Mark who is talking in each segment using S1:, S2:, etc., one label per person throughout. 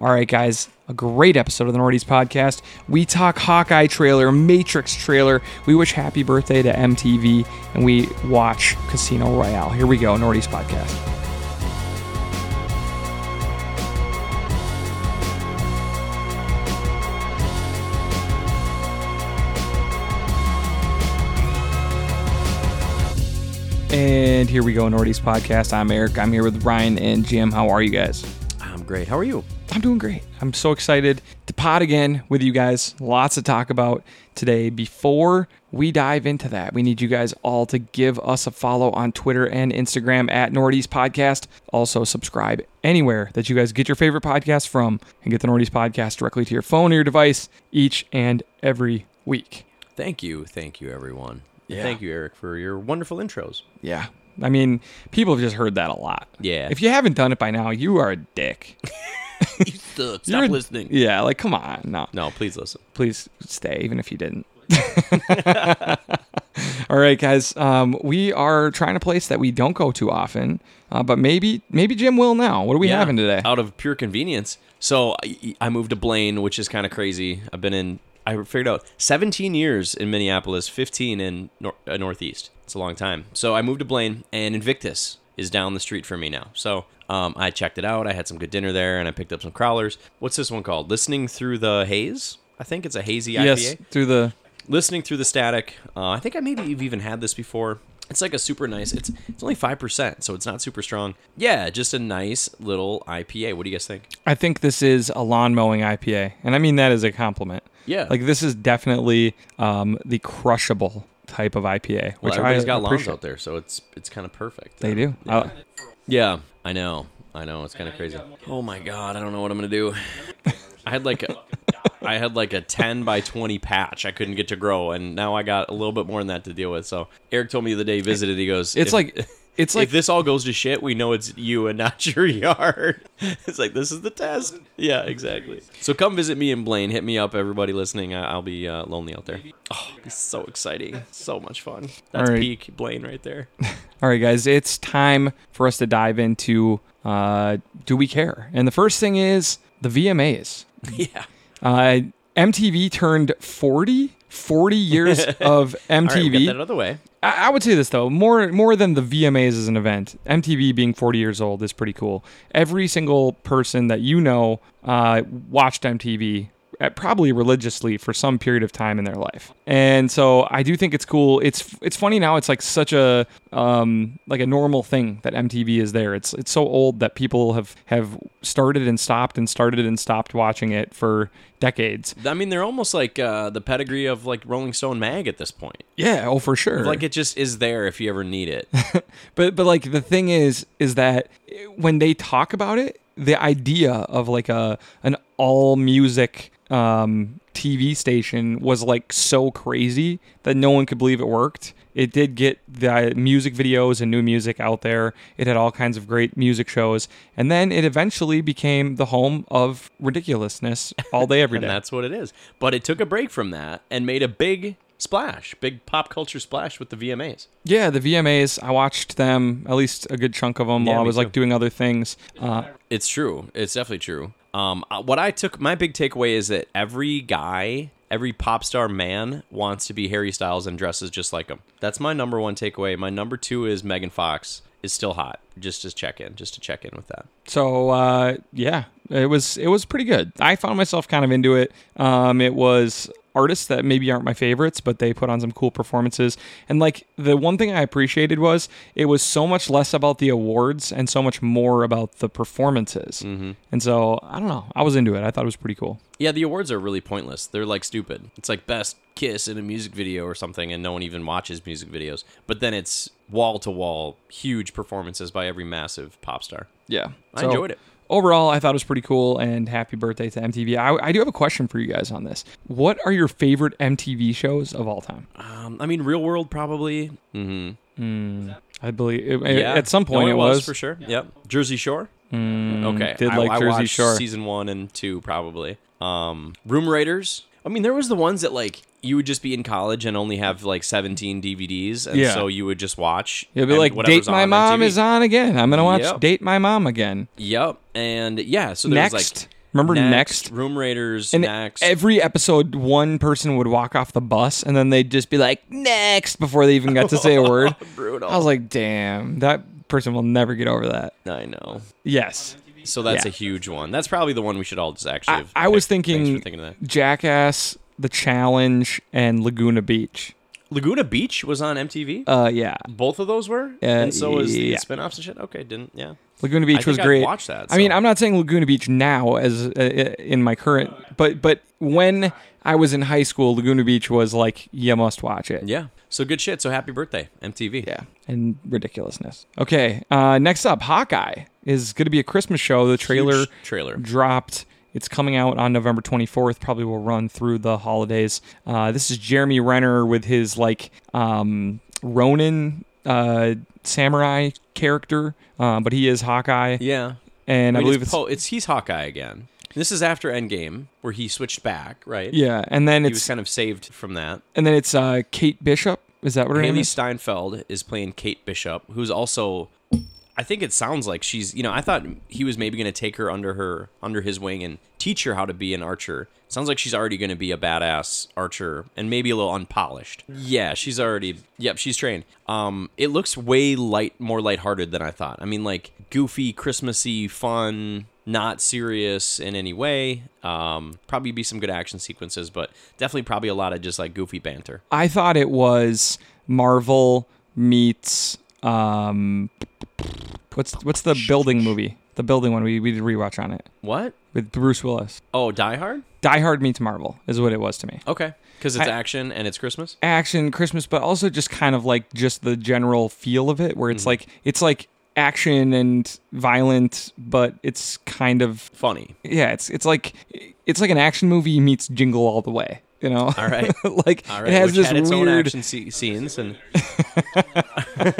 S1: All right, guys, a great episode of the Nordies podcast. We talk Hawkeye trailer, Matrix trailer. We wish happy birthday to MTV, and we watch Casino Royale. Here we go, Nordies podcast. And here we go, Nordies podcast. I'm Eric. I'm here with Ryan and Jim. How are you guys?
S2: I'm great. How are you?
S1: I'm doing great. I'm so excited to pod again with you guys. Lots to talk about today. Before we dive into that, we need you guys all to give us a follow on Twitter and Instagram at Nordies Podcast. Also, subscribe anywhere that you guys get your favorite podcast from and get the Nordies Podcast directly to your phone or your device each and every week.
S2: Thank you. Thank you, everyone.
S1: Yeah.
S2: Thank you, Eric, for your wonderful intros.
S1: Yeah. I mean, people have just heard that a lot.
S2: Yeah.
S1: If you haven't done it by now, you are a dick.
S2: you suck. Stop
S1: a-
S2: listening.
S1: Yeah, like come on. No.
S2: No, please listen.
S1: please stay, even if you didn't. All right, guys. Um, we are trying a place that we don't go too often, uh, but maybe maybe Jim will now. What are we
S2: Yeah,
S1: having today?
S2: Out of pure convenience. So I, I moved to Blaine, which is kind of crazy. I've been in, I figured out 17 years in Minneapolis, 15 in nor- uh, Northeast. It's a long time. So I moved to Blaine, and Invictus is down the street from me now. So um, I checked it out. I had some good dinner there, and I picked up some crowlers. What's this one called? Listening Through the Haze? I think it's a hazy IPA.
S1: yes, through the
S2: listening through the static. Uh, I think I maybe you've even had this before. It's like a super nice. It's it's only five percent, so it's not super strong. Yeah, just a nice little IPA. What do you guys think?
S1: I think this is a lawn mowing IPA, and I mean that as a compliment.
S2: Yeah.
S1: like this is definitely um, the crushable type of IPA,
S2: Well,
S1: which
S2: everybody's
S1: I
S2: got lawns out there, so it's it's kind of perfect.
S1: They do.
S2: Yeah.
S1: Uh,
S2: yeah, I know. I know. It's kind of crazy. Oh my god, I don't know what I'm gonna do. I had like a, I had like a 10 by 20 patch I couldn't get to grow, and now I got a little bit more than that to deal with. So Eric told me the day he visited, he goes,
S1: it's
S2: "If-
S1: like it's like
S2: if this all goes to shit, we know it's you and not your yard. it's like this is the test. Yeah, exactly. So come visit me in Blaine. Hit me up, everybody listening. I- I'll be uh, lonely out there. Oh, it's so exciting. So much fun. That's
S1: right.
S2: peak Blaine right there.
S1: All right, guys, it's time for us to dive into uh, Do We Care? And the first thing is the VMAs.
S2: yeah.
S1: Uh, MTV turned 40, 40 years of
S2: All right, we got
S1: MTV.
S2: that other way.
S1: I, I would say this though, more more than the VMAs as an event, MTV being 40 years old is pretty cool. Every single person that you know uh, watched MTV. Probably religiously for some period of time in their life, and so I do think it's cool. It's it's funny now. It's like such a um, like a normal thing that MTV is there. It's it's so old that people have have started and stopped and started and stopped watching it for decades.
S2: I mean, they're almost like uh, the pedigree of like Rolling Stone mag at this point.
S1: Yeah, oh for sure.
S2: Like it just is there if you ever need it.
S1: But but like the thing is is that when they talk about it, the idea of like a an all music um, TV station was like so crazy that no one could believe it worked. It did get the music videos and new music out there. It had all kinds of great music shows, and then it eventually became the home of ridiculousness all day every
S2: and
S1: day.
S2: that's what it is. But it took a break from that and made a big splash, big pop culture splash with the VMAs.
S1: yeah, the VMAs. I watched them at least a good chunk of them
S2: Yeah,
S1: while I was like doing other things. Uh,
S2: It's true. It's definitely true. Um, uh, what I took, my big takeaway is that every guy, every pop star man wants to be Harry Styles and dresses just like him. That's my number one takeaway. My number two is Megan Fox is still hot. Just to check in, just to check in with that.
S1: So uh, yeah, it was it was pretty good. I found myself kind of into it. Um, it was artists that maybe aren't my favorites, but they put on some cool performances. And like the one thing I appreciated was it was so much less about the awards and so much more about the performances. Mm-hmm. And so I don't know, I was into it. I thought it was pretty cool.
S2: Yeah, the awards are really pointless. They're like stupid. It's like best kiss in a music video or something, and no one even watches music videos. But then it's wall to wall, huge performances by every massive pop star.
S1: Yeah,
S2: I enjoyed it.
S1: Overall, I thought it was pretty cool, and happy birthday to MTV. I, I do have a question for you guys on this. What are your favorite MTV shows of all time?
S2: Um, I mean, Real World probably. Mm-hmm.
S1: I believe
S2: Yeah,
S1: at some point
S2: No,
S1: it,
S2: it
S1: was,
S2: for sure. Yep. Jersey Shore. okay,
S1: did like
S2: I
S1: Jersey
S2: watched
S1: Shore.
S2: season one and two probably. Um, Room Raiders. I mean, there was the ones that like you would just be in college and only have like 17 DVDs, and
S1: Yeah.
S2: so you would just watch.
S1: It'll be
S2: and
S1: like
S2: whatever's
S1: Date My
S2: on
S1: Mom is on again. I'm gonna watch
S2: Yep.
S1: Date My Mom again.
S2: Yep, and yeah, so there
S1: Next,
S2: was like
S1: Remember Next?
S2: Room Raiders,
S1: And
S2: Next.
S1: every episode, one person would walk off the bus, and then they'd just be like "next" before they even got to say a word.
S2: Brutal.
S1: I was like, "Damn, that person will never get over that."
S2: I know.
S1: Yes,
S2: So that's
S1: Yeah.
S2: a huge one. That's probably the one we should all just actually.
S1: I,
S2: have
S1: I was thinking,
S2: thinking that.
S1: Jackass, The Challenge, and Laguna Beach.
S2: Laguna Beach was on MTV.
S1: Uh, yeah,
S2: Both of those were,
S1: Uh,
S2: and so was the
S1: yeah.
S2: spin-offs and shit. Okay, didn't yeah.
S1: Laguna Beach
S2: I
S1: was
S2: I'd
S1: great.
S2: watch that,
S1: I mean. I'm not saying Laguna Beach now as uh, uh, in my current, but but when I was in high school, Laguna Beach was like you must watch it.
S2: Yeah. So good shit. So happy birthday, MTV.
S1: Yeah, and ridiculousness. Okay, uh, next up, Hawkeye is going to be a Christmas show. The trailer
S2: Huge trailer.
S1: dropped. It's coming out on November 24th. Probably will run through the holidays. Uh, this is Jeremy Renner with his like um, Ronin uh, samurai character, uh, but he is Hawkeye,
S2: Yeah.
S1: and I,
S2: I
S1: believe
S2: it's,
S1: it's,
S2: po- it's he's Hawkeye again. This is after Endgame, where he switched back, right?
S1: yeah, and then
S2: He was
S1: it's
S2: kind of saved from that.
S1: and then it's uh, Kate Bishop. Is that what her name
S2: Hailee
S1: is?
S2: Steinfeld is playing Kate Bishop, who's also. I think it sounds like she's. You know, I thought he was maybe going to take her under her under his wing and teach her how to be an archer. Sounds like she's already going to be a badass archer and maybe a little unpolished. Yeah, she's already. Yep, she's trained. Um, it looks way light, more lighthearted than I thought. I mean, like goofy, Christmassy, fun, not serious in any way. Um, probably be some good action sequences, but definitely probably a lot of just like goofy banter.
S1: I thought it was Marvel meets um, what's what's the building movie? The building one we we did rewatch on it
S2: What?
S1: with Bruce Willis.
S2: Oh, Die Hard.
S1: Die Hard meets Marvel is what it was to me.
S2: Okay, because it's
S1: I-
S2: action and it's Christmas.
S1: Action, Christmas, but also just kind of like just the general feel of it, where
S2: Mm-hmm.
S1: it's like it's like action and violent, but it's kind of
S2: Funny.
S1: yeah, it's it's like it's like an action movie meets Jingle All the Way. You know,
S2: All right.
S1: like
S2: All right,
S1: it has
S2: which
S1: this
S2: had its own
S1: weird.
S2: action se- scenes, and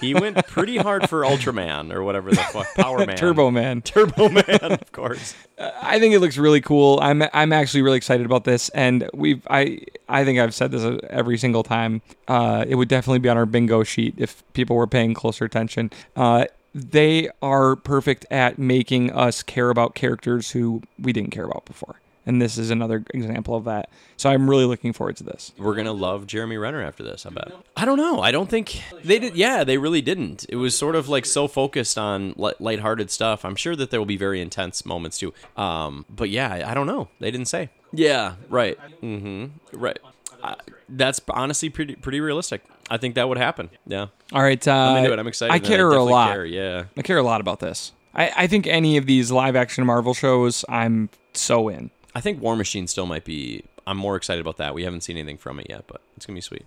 S2: he went pretty hard for Ultraman or whatever the fuck, Power Man,
S1: Turbo Man.
S2: Turbo Man, of course.
S1: I think it looks really cool. I'm I'm actually really excited about this, and we've I I think I've said this every single time. Uh, it would definitely be on our bingo sheet if people were paying closer attention. Uh, they are perfect at making us care about characters who we didn't care about before, and this is another example of that. So I'm really looking forward to this.
S2: We're gonna love Jeremy Renner after this. I bet. I don't know. I don't think they did. Yeah, they really didn't. It was sort of like so focused on light, lighthearted stuff. I'm sure that there will be very intense moments too. Um, but yeah, I, I don't know. They didn't say. Yeah. Right. Mm-hmm. Right. Uh, that's honestly pretty pretty realistic. I think that would happen. Yeah.
S1: All right, uh,
S2: I'm into it. I'm excited.
S1: I care a lot.
S2: care, Yeah.
S1: I care a lot about this. I, I think any of these live action Marvel shows, I'm so in.
S2: I think War Machine still might be. I'm more excited about that. We haven't seen anything from it yet, but it's gonna be sweet.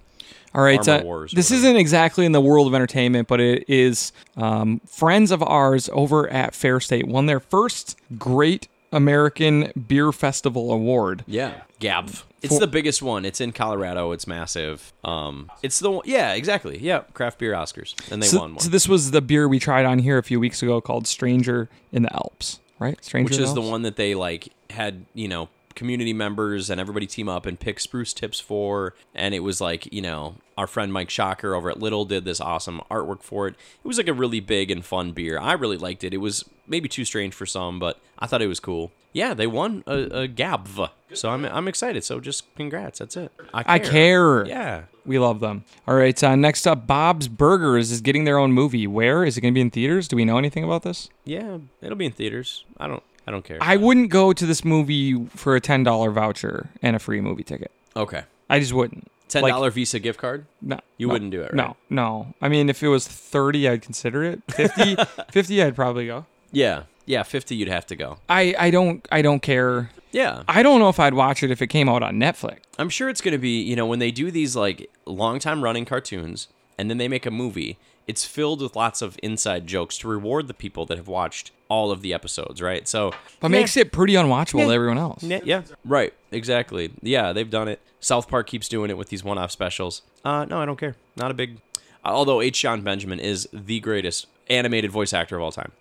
S1: All right, uh,
S2: Wars
S1: this
S2: whatever.
S1: isn't exactly in the world of entertainment, but it is um, friends of ours over at Fair State won their first Great American Beer Festival award.
S2: Yeah, GABF. It's
S1: For-
S2: the biggest one. It's in Colorado. It's massive. Um, it's the one. Yeah, exactly. Yeah, craft beer Oscars, and they
S1: So,
S2: won one,
S1: so this was the beer we tried on here a few weeks ago called Stranger in the Alps, right? Stranger
S2: which is the one that they like had. You know, community members and everybody team up and pick spruce tips for. And it was like you know our friend Mike Shocker over at Little did this awesome artwork for it. It was like a really big and fun beer. I really liked it. It was maybe too strange for some, but I thought it was cool. Yeah, they won a, a GABF, so I'm I'm excited. So just congrats. That's it.
S1: I care.
S2: Yeah.
S1: We love them. All right, uh, next up, Bob's Burgers is getting their own movie. Where is it going to be in theaters? Do we know anything about this?
S2: Yeah, it'll be in theaters. I don't I don't care.
S1: I wouldn't go to this movie for a ten dollar voucher and a free movie ticket.
S2: okay.
S1: I just wouldn't.
S2: Ten
S1: Like,
S2: dollar Visa gift card?
S1: No,
S2: You
S1: no,
S2: wouldn't do it, right?
S1: No, no. I mean, if it was thirty, I'd consider it. 50, 50 I'd probably go.
S2: Yeah. Yeah, fifty you'd have to go.
S1: I, I don't I don't care.
S2: Yeah.
S1: I don't know if I'd watch it if it came out on Netflix.
S2: I'm sure it's gonna be, you know, when they do these like long time running cartoons and then they make a movie, it's filled with lots of inside jokes to reward the people that have watched all of the episodes, right? So
S1: But makes it pretty unwatchable
S2: Yeah.
S1: to everyone else.
S2: Yeah, yeah, right, exactly. Yeah, they've done it. South Park keeps doing it with these one-off specials. Uh, no, I don't care. Not a big. Although H. John Benjamin is the greatest animated voice actor of all time.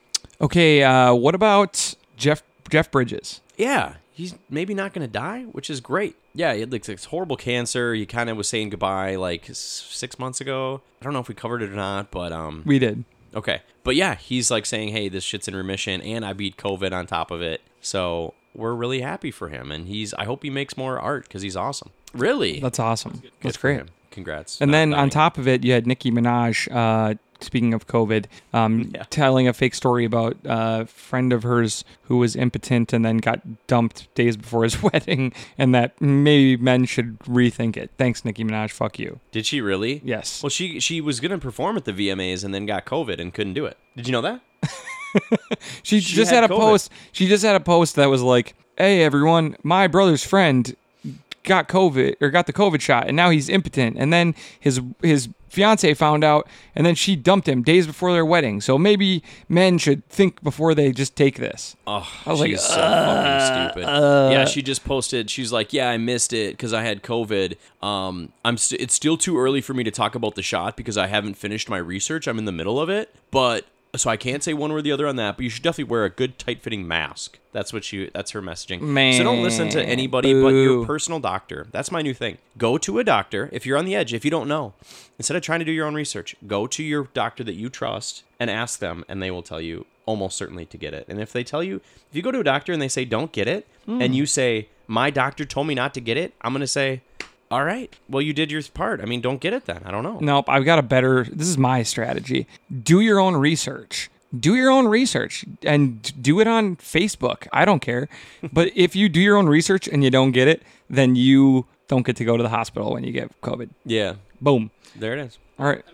S1: Okay, uh, what about Jeff Jeff Bridges?
S2: Yeah, he's maybe not going to die, which is great. Yeah, he had like this horrible cancer. He kind of was saying goodbye like six months ago. I don't know if we covered it or not, but um,
S1: We did.
S2: Okay. But yeah, he's like saying, hey, this shit's in remission, and I beat COVID on top of it. So we're really happy for him. And he's, I hope he makes more art because he's awesome. Really?
S1: That's awesome.
S2: Good
S1: That's
S2: for
S1: great.
S2: Congrats.
S1: And
S2: Not
S1: then on top of it, you had Nicki Minaj. Uh, speaking of COVID, um,
S2: Yeah.
S1: telling a fake story about a friend of hers who was impotent and then got dumped days before his wedding, and that maybe men should rethink it. Thanks, Nicki Minaj. Fuck you.
S2: Did she really?
S1: Yes.
S2: Well, she she was gonna perform at the VMAs and then got COVID and couldn't do it. Did you know that?
S1: She,
S2: She
S1: just
S2: had
S1: had, a
S2: COVID.
S1: post. She just had a post that was like, "Hey everyone, my brother's friend got COVID or got the COVID shot, and now he's impotent." And then his his fiance found out, and then she dumped him days before their wedding. So maybe men should think before they just take this.
S2: Oh,
S1: I was like,
S2: she's so fucking stupid. yeah, she just posted. She's like, "Yeah, I missed it because I had COVID. Um, I'm. St- it's still too early for me to talk about the shot because I haven't finished my research. I'm in the middle of it, but." So I can't say one or the other on that, but you should definitely wear a good tight-fitting mask. That's what she. That's her messaging. Man, so don't listen to anybody but your personal doctor. That's my new thing. Go to a doctor if you're on the edge. If you don't know, instead of trying to do your own research, go to your doctor that you trust and ask them, and they will tell you almost certainly to get it. And if they tell you, if you go to a doctor and they say don't get it,
S1: Hmm.
S2: and you say my doctor told me not to get it, I'm gonna say, all right, well you did your part. I mean, don't get it then. I don't know.
S1: Nope, I've got a better. This is my strategy. Do your own research. Do your own research and do it on Facebook. I don't care. but if you do your own research and you don't get it, then you don't get to go to the hospital when you get COVID.
S2: Yeah,
S1: Boom.
S2: there it is.
S1: All right.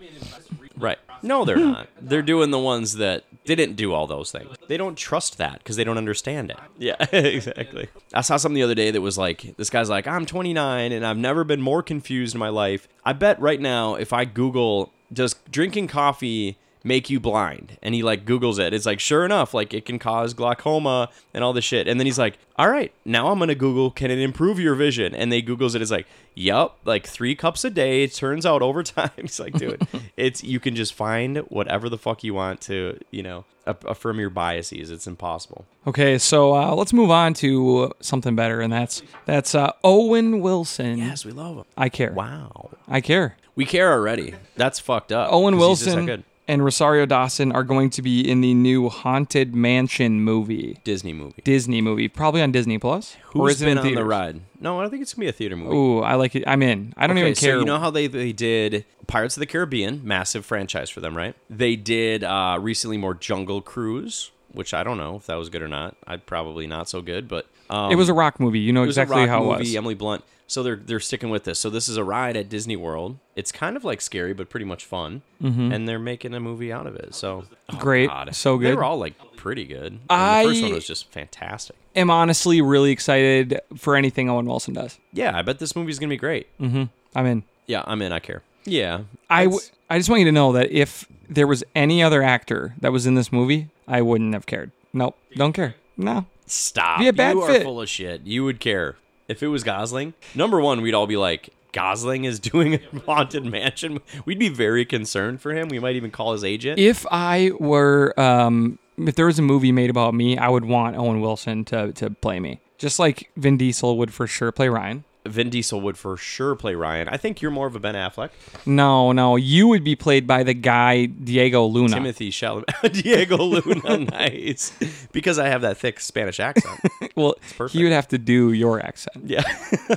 S2: Right. No, they're not. They're doing the ones that didn't do all those things. They don't trust that because they don't understand it. Yeah, exactly. I saw something the other day that was like, this guy's like, I'm 29 and I've never been more confused in my life. I bet right now, if I Google, does drinking coffee make you blind? And he like Googles it. It's like, sure enough, like it can cause glaucoma and all this shit. And then he's like, all right, now I'm going to Google, can it improve your vision? And they Googles it. It's like, yep like three cups a day. It turns out over time. He's like, dude, it's, you can just find whatever the fuck you want to, you know, affirm your biases. It's impossible.
S1: Okay, so uh, let's move on to something better, and that's that's uh, Owen Wilson.
S2: Yes, we love him.
S1: I care.
S2: Wow.
S1: I care.
S2: We care already. That's fucked up.
S1: Owen
S2: 'cause he's just that
S1: Wilson. And Rosario Dawson are going to be in the new Haunted Mansion movie,
S2: Disney movie.
S1: Disney movie, probably on Disney Plus. or
S2: Who's
S1: is it
S2: been
S1: in
S2: on the ride? No, I don't think it's gonna be a theater movie.
S1: Ooh, I like it. I'm in. I don't
S2: Okay,
S1: even care.
S2: So you know how they they did Pirates of the Caribbean, massive franchise for them, right? They did uh, recently more Jungle Cruise, which I don't know if that was good or not. I'd probably not so good, but um,
S1: it was a rock movie. You know
S2: it was
S1: exactly
S2: a rock
S1: how
S2: movie.
S1: it was.
S2: Emily Blunt. So they're they're sticking with this. So this is a ride at Disney World. It's kind of like scary, but pretty much fun. And they're making a movie out of it. So oh,
S1: Mm-hmm. Great.
S2: God.
S1: So good.
S2: They
S1: good.
S2: were all like pretty good. And
S1: I-
S2: the first one was just fantastic.
S1: am honestly really excited for anything Owen Wilson does.
S2: Yeah, I bet this movie's gonna be great.
S1: I'm in.
S2: Yeah, I'm in. I care. Yeah,
S1: I, w- I just want you to know that if there was any other actor that was in this movie, I wouldn't have cared. Nope, don't care. No.
S2: Stop.
S1: Be a bad
S2: you
S1: fit.
S2: are full of shit. You would care. If it was Gosling, number one, we'd all be like, Gosling is doing a haunted mansion. We'd be very concerned for him. We might even call his agent.
S1: If I were, um, if there was a movie made about me, I would want Owen Wilson to, to play me. Just like Vin Diesel would for sure play Ryan.
S2: Vin Diesel would for sure play Ryan. I think you're more of a Ben Affleck.
S1: No, no, you would be played by the guy Diego Luna.
S2: Timothée Chalamet. Diego Luna. nice. Because I have that thick Spanish accent.
S1: well, he would have to do your accent,
S2: yeah.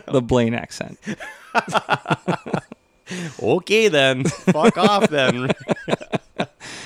S1: the Blaine accent.
S2: okay, then. Fuck off, then.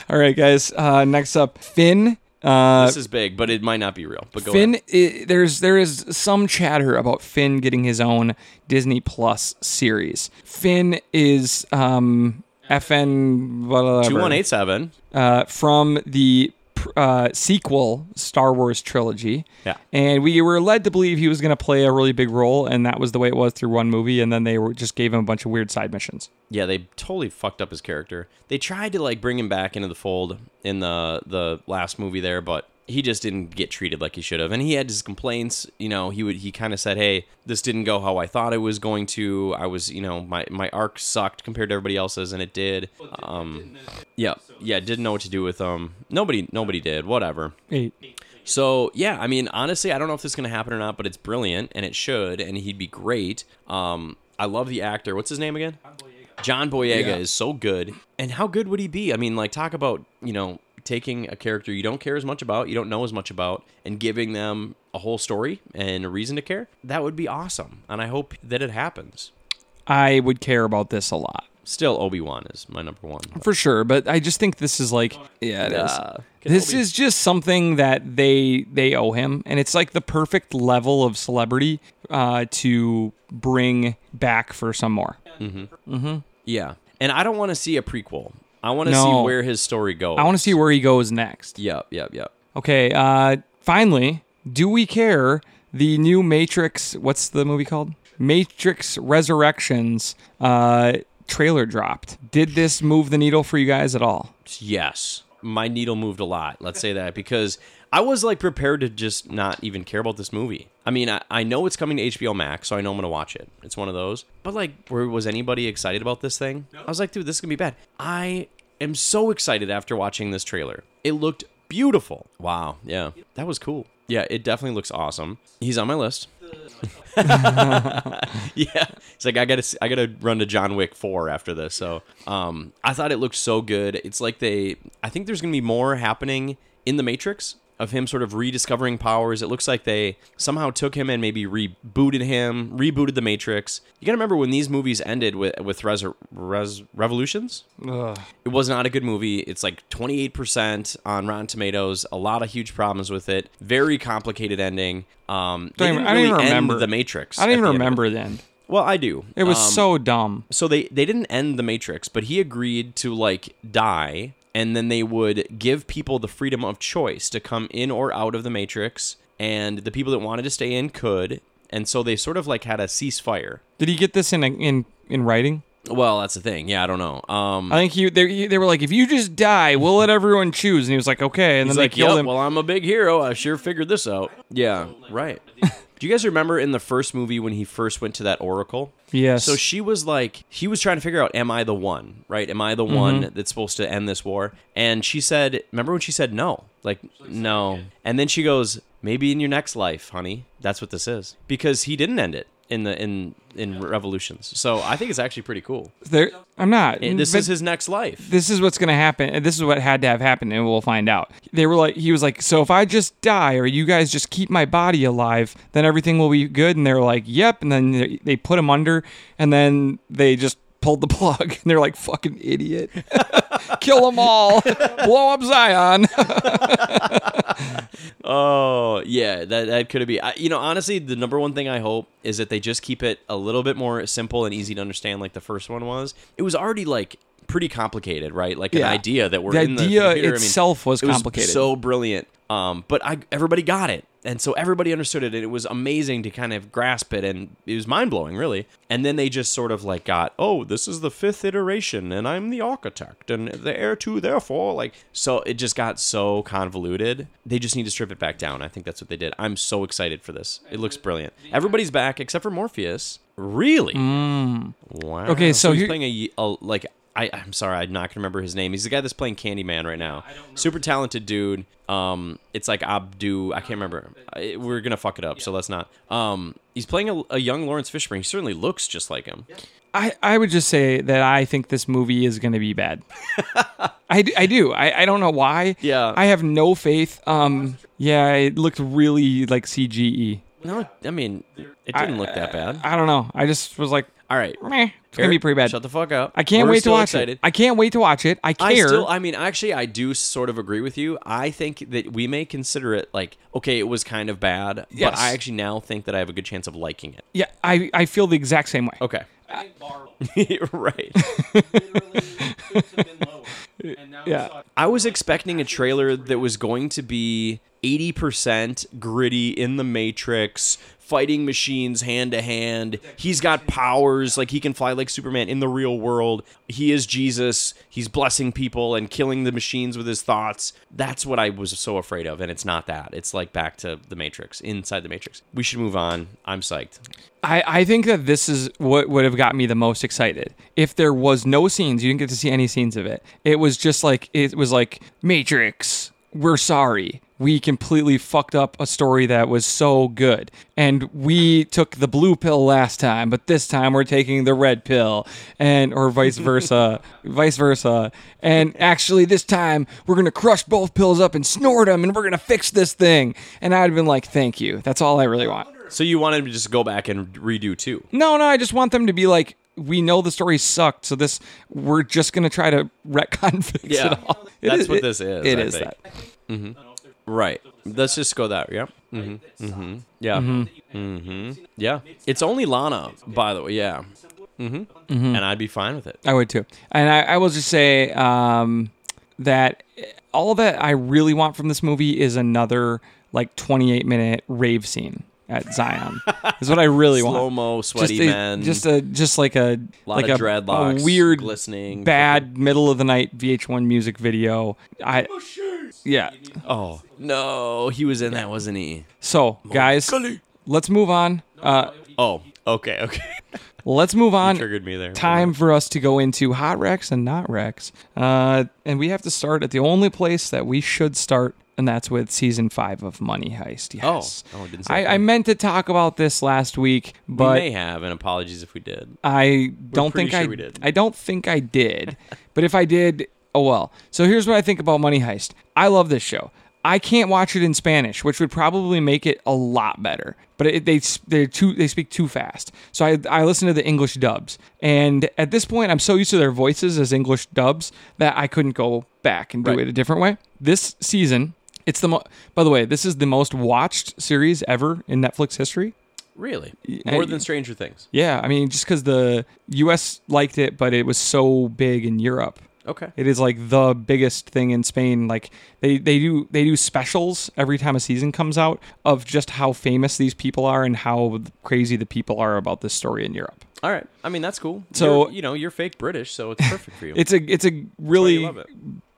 S1: All right, guys. Uh, next up, Finn. Uh,
S2: this is big, but it might not be real. But go
S1: Finn,
S2: ahead.
S1: i there's there is some chatter about Finn getting his own Disney Plus series. Finn is um, FN
S2: 2187.
S1: uh, from the uh, sequel Star Wars trilogy.
S2: Yeah.
S1: And we were led to believe he was going to play a really big role, and that was the way it was through one movie. And then they were, just gave him a bunch of weird side missions.
S2: Yeah, they totally fucked up his character. They tried to like bring him back into the fold in the the last movie there, but he just didn't get treated like he should have. And he had his complaints, you know, he would he kind of said, "Hey, this didn't go how I thought it was going to. I was, you know, my my arc sucked compared to everybody else's and it did." Um yeah, yeah, didn't know what to do with them. Nobody nobody did. Whatever.
S1: Eight.
S2: So yeah, I mean, honestly, I don't know if this is gonna happen or not, but it's brilliant and it should, and he'd be great. Um, I love the actor. What's his name again? John Boyega
S1: Yeah.
S2: is so good. And how good would he be? I mean, like talk about, you know, taking a character you don't care as much about, you don't know as much about, and giving them a whole story and a reason to care. That would be awesome. And I hope that it happens.
S1: I would care about this a lot.
S2: Still Obi-Wan is my number one.
S1: For sure, but I just think this is like yeah, it is.
S2: Uh,
S1: This
S2: Kenobi.
S1: is just something that they they owe him, and it's like the perfect level of celebrity uh, to bring back for some more. Mm-hmm. Mm-hmm.
S2: Yeah. And I don't want to see a prequel. I want to
S1: No.
S2: see where his story goes.
S1: I want to see where he goes next.
S2: Yep, yep, yep.
S1: Okay, uh, finally, do we care? The new Matrix, what's the movie called? Matrix Resurrections uh, trailer dropped. Did this move the needle for you guys at all?
S2: Yes. My needle moved a lot. Let's say that because I was like prepared to just not even care about this movie. I mean, I, I know it's coming to HBO Max, so I know I'm to watch it. It's one of those. But like, where was anybody excited about this thing? I was like, dude, this is to be bad. I am so excited after watching this trailer. It looked beautiful. Wow. Yeah. That was cool. Yeah, it definitely looks awesome. He's on my list. yeah, it's like I gotta I gotta run to John Wick four after this. So, um, I thought it looked so good. It's like they I think there's gonna be more happening in the Matrix of him sort of rediscovering powers. It looks like they somehow took him and maybe rebooted him, rebooted the Matrix. You gotta remember when these movies ended with with Res, Res, Revolutions. It was not a good movie. It's like 28% on Rotten Tomatoes. A lot of huge problems with it. Very complicated ending. Um,
S1: Don't even- I don't
S2: really
S1: even
S2: end
S1: remember.
S2: the Matrix.
S1: I don't even
S2: the end of it.
S1: remember then.
S2: Well, I do.
S1: It was
S2: Um,
S1: so dumb.
S2: so they they didn't end the Matrix, but he agreed to like die, and then they would give people the freedom of choice to come in or out of the Matrix, and the people that wanted to stay in could. And so they sort of like had a ceasefire.
S1: Did he get this in in in writing?
S2: Well, that's the thing. Yeah, I don't know. Um,
S1: I think he they, they were like, if you just die, we'll let everyone choose, and he was like, okay, and
S2: He's
S1: then
S2: like,
S1: they killed
S2: "Yep,
S1: him.
S2: well, I'm a big hero. I sure figured this out. Yeah, right. Do you guys remember in the first movie when he first went to that Oracle?
S1: yes.
S2: So she was like, he was trying to figure out, am I the one, right? Am I the mm-hmm. one that's supposed to end this war? And she said, remember when she said no? Like, no. And then she goes, maybe in your next life, honey. That's what this is. Because he didn't end it in the in in revolutions. So I think it's actually pretty cool.
S1: there, I'm not.
S2: And this is his next life.
S1: this is what's gonna happen. and This is what had to have happened, and we'll find out. They were like, he was like, so if I just die, or you guys just keep my body alive, then everything will be good. And they're like, yep. And then they- they put him under, and then they just pulled the plug. And they're like, fucking idiot, kill them all, blow up Zion.
S2: Oh yeah, that that could be. I, you know, honestly, the number one thing I hope is that they just keep it a little bit more simple and easy to understand, like the first one was. It was already like pretty complicated, right? Like an idea that we're
S1: The
S2: in the
S1: idea
S2: computer. I mean,
S1: itself was
S2: it
S1: complicated.
S2: so brilliant. Um, but I everybody got it, and so everybody understood it, and it was amazing to kind of grasp it, and it was mind blowing, really. And then they just sort of like got, oh, this is the fifth iteration, and I'm the architect, and the heir to, therefore, like, so it just got so convoluted. They just need to strip it back down. I think that's what they did. I'm so excited for this. It looks brilliant. Everybody's back except for Morpheus. Really? Wow.
S1: Mm. Okay, so
S2: he's
S1: here-
S2: playing a, a like. I, I'm sorry, I'm not gonna remember his name. He's the guy that's playing Candyman right now. Super talented dude. Um, it's like Abdu. I can't remember. I, we're gonna fuck it up, so let's not. Um, he's playing a, a young Laurence Fishburne. He certainly looks just like him.
S1: I, I would just say that I think this movie is going to be bad. I, I do. I, I don't know why.
S2: Yeah.
S1: I have no faith. Um. Yeah, it looked really like CGI.
S2: No, I mean, it didn't look that bad.
S1: I don't know. I just was like,
S2: All right,
S1: meh. It's gonna be pretty bad.
S2: Shut the fuck up.
S1: I can't
S2: We're
S1: wait to
S2: still
S1: watch
S2: excited.
S1: it. I can't wait to watch it. I
S2: I
S1: care.
S2: still, I mean, actually, I do sort of agree with you. I think that we may consider it like, okay, it was kind of bad,
S1: Yes.
S2: but I actually now think that I have a good chance of liking it.
S1: yeah, I, I feel the exact same way.
S2: Okay. right.
S1: Yeah.
S2: I was expecting a trailer that was going to be 80% gritty in the Matrix, fighting machines hand to hand. He's got powers, like he can fly like Superman in the real world. He is Jesus. He's blessing people and killing the machines with his thoughts. That's what I was so afraid of, and it's not that. It's like back to the Matrix, inside the Matrix. We should move on. I'm psyched.
S1: I, I think that this is what would have got me the most excited. If there was no scenes, you didn't get to see any scenes of it. It was just like it was like Matrix. We're sorry. We completely fucked up a story that was so good. And we took the blue pill last time, but this time we're taking the red pill and or vice versa, vice versa. And actually this time we're going to crush both pills up and snort them and we're going to fix this thing. And I'd have been like, "Thank you. That's all I really want."
S2: So you wanted to just go back and redo two?
S1: No, no, I just want them to be like, we know the story sucked, so this we're just gonna try to retcon fix
S2: Yeah.
S1: it all. It
S2: That's
S1: is-
S2: what
S1: it-
S2: this is,
S1: It
S2: I
S1: is
S2: think.
S1: that. Mm-hmm.
S2: Right. Let's just go that. Yeah. Mm-hmm. Mm-hmm. Yeah. Mm-hmm. Yeah. It's only Lana, by the way. Yeah. Mm-hmm. And I'd be fine with it.
S1: I would too. And I, I will just say um, that all that I really want from this movie is another like 28 minute rave scene at Zion. is what I really want.
S2: Slow mo, sweaty
S1: just a,
S2: men.
S1: just a just like a
S2: lot
S1: like
S2: of
S1: a,
S2: dreadlocks,
S1: a weird
S2: glistening,
S1: bad middle of the night VH1 music video. I yeah.
S2: Oh no, he was in that, wasn't he?
S1: So guys, let's move on. Uh,
S2: Oh, okay, okay.
S1: let's move on.
S2: Triggered me there.
S1: Time for us to go into hot wrecks and not wrecks. Uh, and we have to start at the only place that we should start, and that's with season five of Money Heist. Oh. Yes.
S2: Oh, I didn't say
S1: I. I meant to talk about this last week, but we
S2: may have, and apologies if we did.
S1: I don't think
S2: sure
S1: I
S2: we did.
S1: I don't think I did. but if I did, oh well. So here's what I think about Money Heist. I love this show. I can't watch it in Spanish, which would probably make it a lot better. But it, they they too they speak too fast. So I I listen to the English dubs, and at this point I'm so used to their voices as English dubs that I couldn't go back and do
S2: Right.
S1: it a different way. This season, it's the mo- by the way, this is the most watched series ever in Netflix history.
S2: Really,
S1: I-
S2: more than Stranger Things.
S1: Yeah, I mean, just because the U.S. liked it, but it was so big in Europe.
S2: Okay.
S1: It is like the biggest thing in Spain. Like they, they do they do specials every time a season comes out of just how famous these people are and how crazy the people are about this story in Europe.
S2: All right. I mean, that's cool.
S1: So-
S2: You're- you know, you're fake British, so it's perfect for you.
S1: It's a it's a really
S2: love it.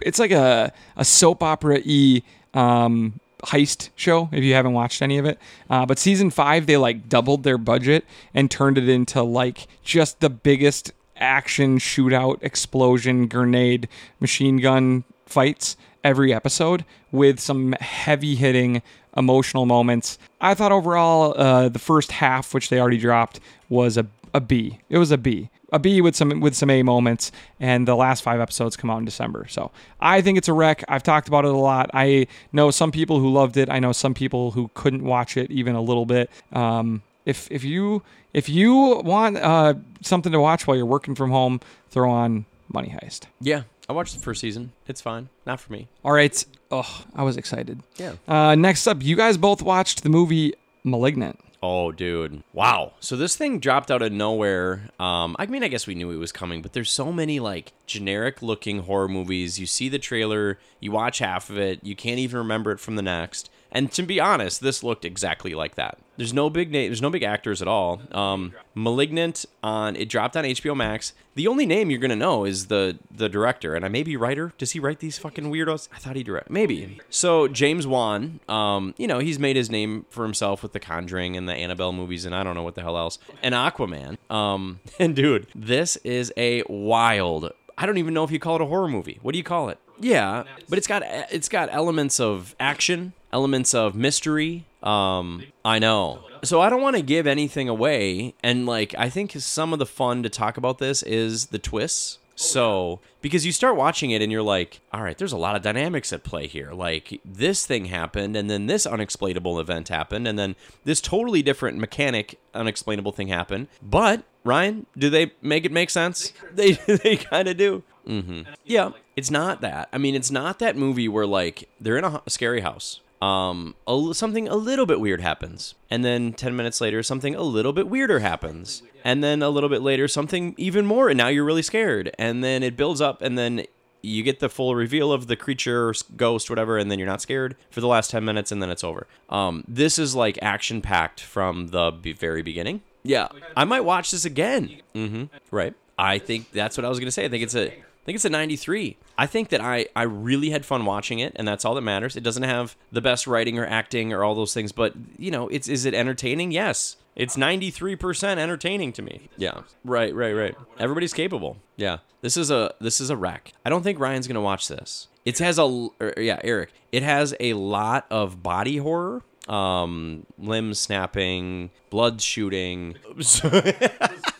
S1: it's like a a soap opera e um heist show if you haven't watched any of it. Uh, but season five they like doubled their budget and turned it into like just the biggest action shootout explosion grenade machine gun fights every episode with some heavy hitting emotional moments. I thought overall uh, the first half which they already dropped was a, a b. It was a b a B with some with some A moments, and the last five episodes come out in December. So I think it's a wreck. I've talked about it a lot. I know some people who loved it. I know some people who couldn't watch it even a little bit. Um, if if you if you want uh, something to watch while you're working from home, throw on Money Heist.
S2: yeah, I watched the first season. It's fine. Not for me.
S1: All right. Oh, I was excited.
S2: Yeah.
S1: Uh, next up, you guys both watched the movie Malignant.
S2: Oh, dude. Wow. So this thing dropped out of nowhere. Um, I mean, I guess we knew it was coming, but there's so many like generic looking horror movies. You see the trailer, you watch half of it, you can't even remember it from the next. And to be honest, this looked exactly like that. There's no big name, there's no big actors at all. Um, Malignant on it dropped on HBO Max. The only name you're gonna know is the the director, and I maybe writer. Does he write these fucking weirdos? I thought he direct maybe. So James Wan, um, you know, he's made his name for himself with the Conjuring and the Annabelle movies, and I don't know what the hell else, and Aquaman. Um, and dude, this is a wild. I don't even know if you call it a horror movie. What do you call it? Yeah, but it's got it's got elements of action, elements of mystery. Um, I know. So I don't want to give anything away, and like I think some of the fun to talk about this is the twists. So, because you start watching it and you're like, all right, there's a lot of dynamics at play here. Like, this thing happened, and then this unexplainable event happened, and then this totally different mechanic, unexplainable thing happened. But, Ryan, do they make it make sense? They, they kind of do. Mm-hmm. Yeah, it's not that. I mean, it's not that movie where, like, they're in a, scary house. Um, a, something a little bit weird happens, and then ten minutes later, something a little bit weirder happens, and then a little bit later, something even more, and now you're really scared, and then it builds up, and then you get the full reveal of the creature, ghost, whatever, and then you're not scared for the last ten minutes, and then it's over. Um, this is like action packed from the be- very beginning. Yeah, I might watch this again. Mm-hmm. Right. I think that's what I was gonna say. I think it's a think it's a 93. I think that I, I really had fun watching it, and that's all that matters. It doesn't have the best writing or acting or all those things, but you know, it's is it entertaining? Yes. It's 93% entertaining to me. Yeah. Right, right, right. Everybody's capable. Yeah. This is a this is a wreck. I don't think Ryan's going to watch this. It has a or, yeah, Eric. It has a lot of body horror, um limb snapping, blood shooting.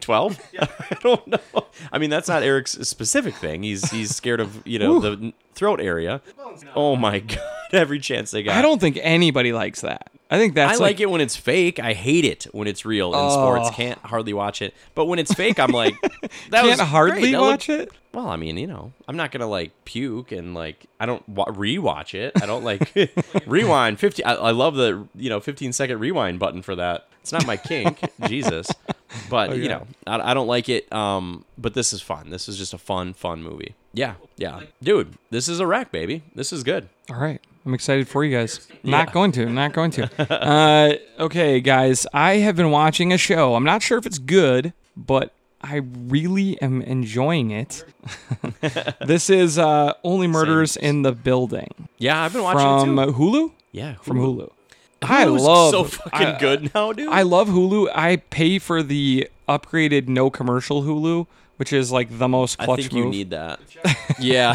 S2: 12 Yeah. i don't know i mean that's not eric's specific thing he's he's scared of you know the throat area oh my god every chance they got
S1: I don't think anybody likes that. I think that's
S2: I like, it when it's fake. I hate it when it's real in sports. Can't hardly watch it. But when it's fake, I'm like, that was
S1: Can't hardly
S2: great.
S1: Watch
S2: looked-
S1: it.
S2: Well, I mean, you know, I'm not gonna like puke and like I don't wa- rewatch it. I don't like rewind 50. I, I love the you know 15 second rewind button for that. It's not my kink, Jesus. But you
S1: yeah.
S2: know, I, I don't like it. Um, but this is fun. This is just a fun, fun movie. Yeah, yeah, dude. This is a wreck, baby. This is good.
S1: All right. I'm excited for you guys. Not going to. Not going to. uh, okay, guys. I have been watching a show. I'm not sure if it's good, but I really am enjoying it. this is uh, Only Murders in the Building
S2: Yeah, I've been watching
S1: from
S2: it too.
S1: Hulu.
S2: Yeah,
S1: From Hulu. I
S2: Hulu's
S1: love
S2: so fucking
S1: I-
S2: good now, dude.
S1: I love Hulu. I pay for the upgraded no commercial Hulu, which is like the most clutch
S2: I
S1: clutch
S2: think you
S1: move.
S2: need that. yeah,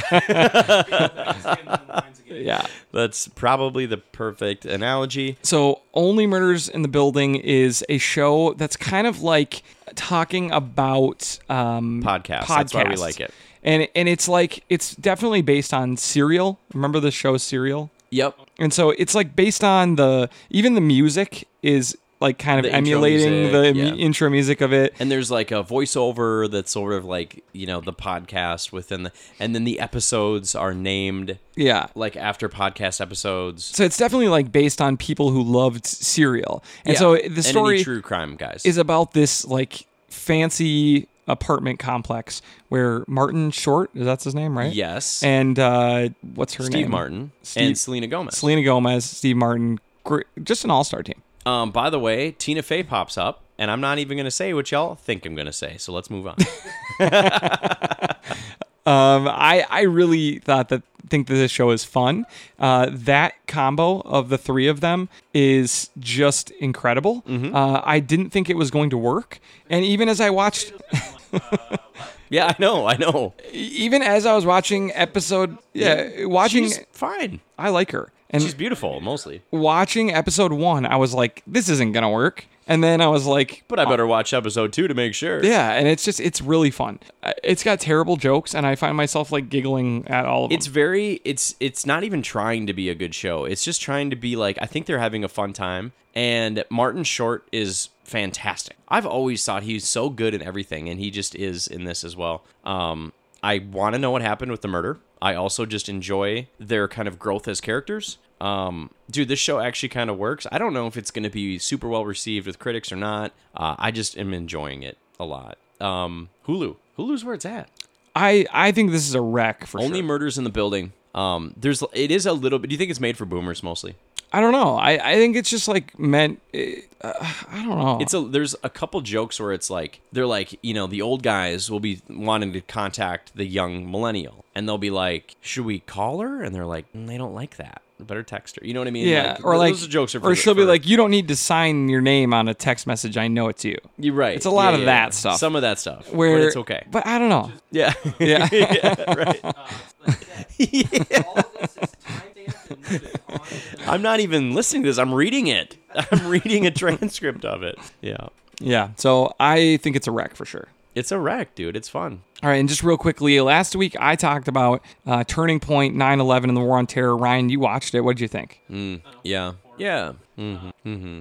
S1: yeah.
S2: that's probably the perfect analogy.
S1: So, Only Murders in the Building is a show that's kind of like talking about um,
S2: Podcast. That's why we like it.
S1: And and it's like it's definitely based on Serial. Remember the show Serial?
S2: Yep.
S1: And so it's like based on the even the music is like kind of
S2: The
S1: emulating
S2: music,
S1: the
S2: yeah.
S1: mu- intro music of it.
S2: And there's like a voiceover that's sort of like you know the podcast within the, and then the episodes are named
S1: Yeah.
S2: like after podcast episodes.
S1: So it's definitely like based on people who loved Serial. And
S2: Yeah.
S1: so the
S2: any
S1: story
S2: true crime guys
S1: is about this like fancy apartment complex where Martin Short, is that his name, right?
S2: yes,
S1: And uh, what's her name?
S2: Steve
S1: name?
S2: Martin
S1: Steve-
S2: and Selena Gomez.
S1: Selena Gomez, Steve Martin, just an all-star team.
S2: Um, by the way, Tina Fey pops up, and I'm not even gonna say what y'all think I'm gonna say. So let's move on.
S1: Um, I I really thought that think that this show is fun. Uh, that combo of the three of them is just incredible.
S2: Mm-hmm.
S1: Uh, I didn't think it was going to work, and even as I watched,
S2: yeah, I know, I know.
S1: even as I was watching episode, yeah, watching,
S2: She's fine.
S1: I like her, and
S2: She's beautiful, mostly.
S1: watching episode one, I was like, this isn't gonna work, and then I was like,
S2: But I better watch episode two to make sure.
S1: yeah, and it's just it's really fun. Uh, It's got terrible jokes, and I find myself like giggling at all of them.
S2: It's very it's it's not even trying to be a good show. It's just trying to be like I think they're having a fun time and Martin Short is fantastic. I've always thought he's so good in everything and he just is in this as well. Um I want to know what happened with the murder. I also just enjoy their kind of growth as characters. Um, dude, this show actually kind of works. I don't know if it's going to be super well received with critics or not. Uh, I just am enjoying it a lot. Um, Hulu, Hulu's where it's at.
S1: I I think this is a wreck for
S2: Only
S1: sure.
S2: murders in the building. Um, there's it is a little bit. Do you think it's made for boomers mostly?
S1: I don't know. I, I think it's just like meant. Uh, I don't know.
S2: It's a there's a couple jokes where it's like they're like you know the old guys will be wanting to contact the young millennial and they'll be like, should we call her? And they're like, "Mm, they don't like that. Better text her. You know what I mean?
S1: yeah, or like
S2: those jokes are
S1: or she'll be like, you don't need to sign your name on a text message. I know it's you.
S2: you're right.
S1: it's a lot
S2: Yeah,
S1: of
S2: yeah,
S1: that
S2: yeah.
S1: stuff.
S2: Some of that stuff.
S1: Where
S2: but it's okay.
S1: But I don't know.
S2: Yeah.
S1: Yeah.
S2: yeah. I'm not even listening to this. I'm reading it. I'm reading a transcript of it. Yeah.
S1: yeah. So I think it's a wreck for sure.
S2: It's a wreck, dude. It's fun.
S1: All right, and just real quickly, last week I talked about uh, Turning Point, 9/11, and the War on Terror. Ryan, you watched it. What did you think?
S2: Yeah. Yeah. Mm-hmm. Mm-hmm.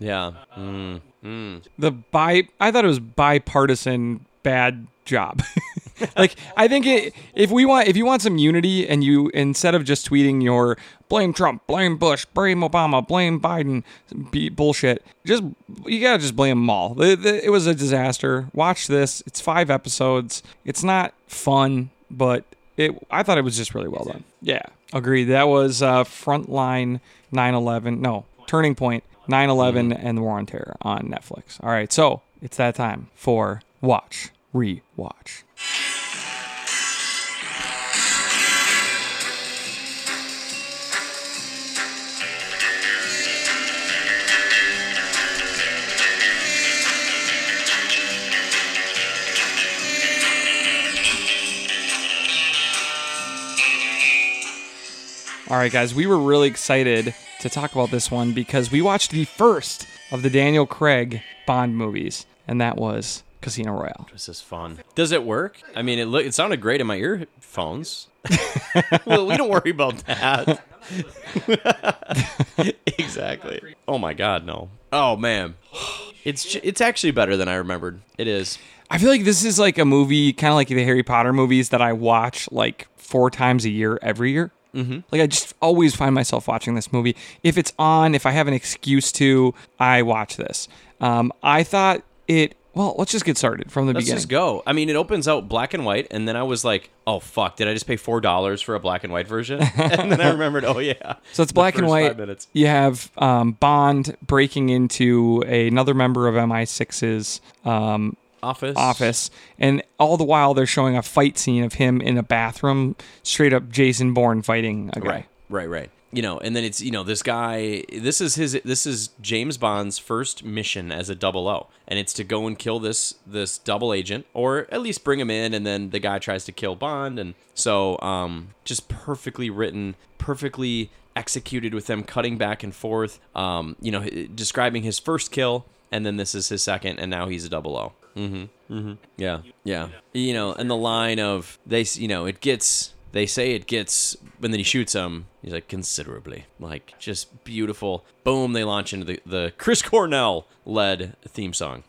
S2: Yeah. Mm. Mm.
S1: the bi I thought it was bipartisan bad job. like I think it, if we want if you want some unity and you instead of just tweeting your blame Trump, blame Bush, blame Obama, blame Biden be, bullshit, just you gotta just blame them all. It was a disaster. Watch this. It's five episodes. It's not fun, but it I thought it was just really well done. Yeah, agreed. That was uh, Frontline 9/11. No, Turning Point 9/11 and the War on Terror on Netflix. All right, so it's that time for watch, re-watch. All right, guys, we were really excited to talk about this one because we watched the first of the Daniel Craig Bond movies, and that was Casino Royale.
S2: This is fun. Does it work? I mean, it look it sounded great in my earphones. well, we don't worry about that. exactly. Oh my god, no. Oh man. It's it's actually better than I remembered. It is.
S1: I feel like this is like a movie, kind of like the Harry Potter movies that I watch like four times a year every year. Mm-hmm. Like I just always find myself watching this movie. If it's on, if I have an excuse to, I watch this. Um, I thought it. Well, let's just get started from the
S2: Let's
S1: beginning.
S2: just go. I mean, it opens out black and white, and then I was like, "Oh fuck! Did I just pay four dollars for a black and white version?" and then I remembered, "Oh yeah."
S1: So it's black and white.
S2: Minutes.
S1: You have um, Bond breaking into another member of MI6's um,
S2: Office.
S1: office, and all the while they're showing a fight scene of him in a bathroom, straight up Jason Bourne fighting a guy.
S2: Right. Right. Right. You know, and then it's you know this guy. This is his. This is James Bond's first mission as a double O, and it's to go and kill this this double agent, or at least bring him in, and then the guy tries to kill Bond, and so um, just perfectly written, perfectly executed with them cutting back and forth. Um, you know, describing his first kill, and then this is his second, and now he's a double O. Mm-hmm. Mm-hmm. Yeah. Yeah. You know, and the line of they, you know, it gets. They say it gets, and then he shoots him. He's like considerably, like just beautiful. Boom! They launch into the the Chris Cornell led theme song.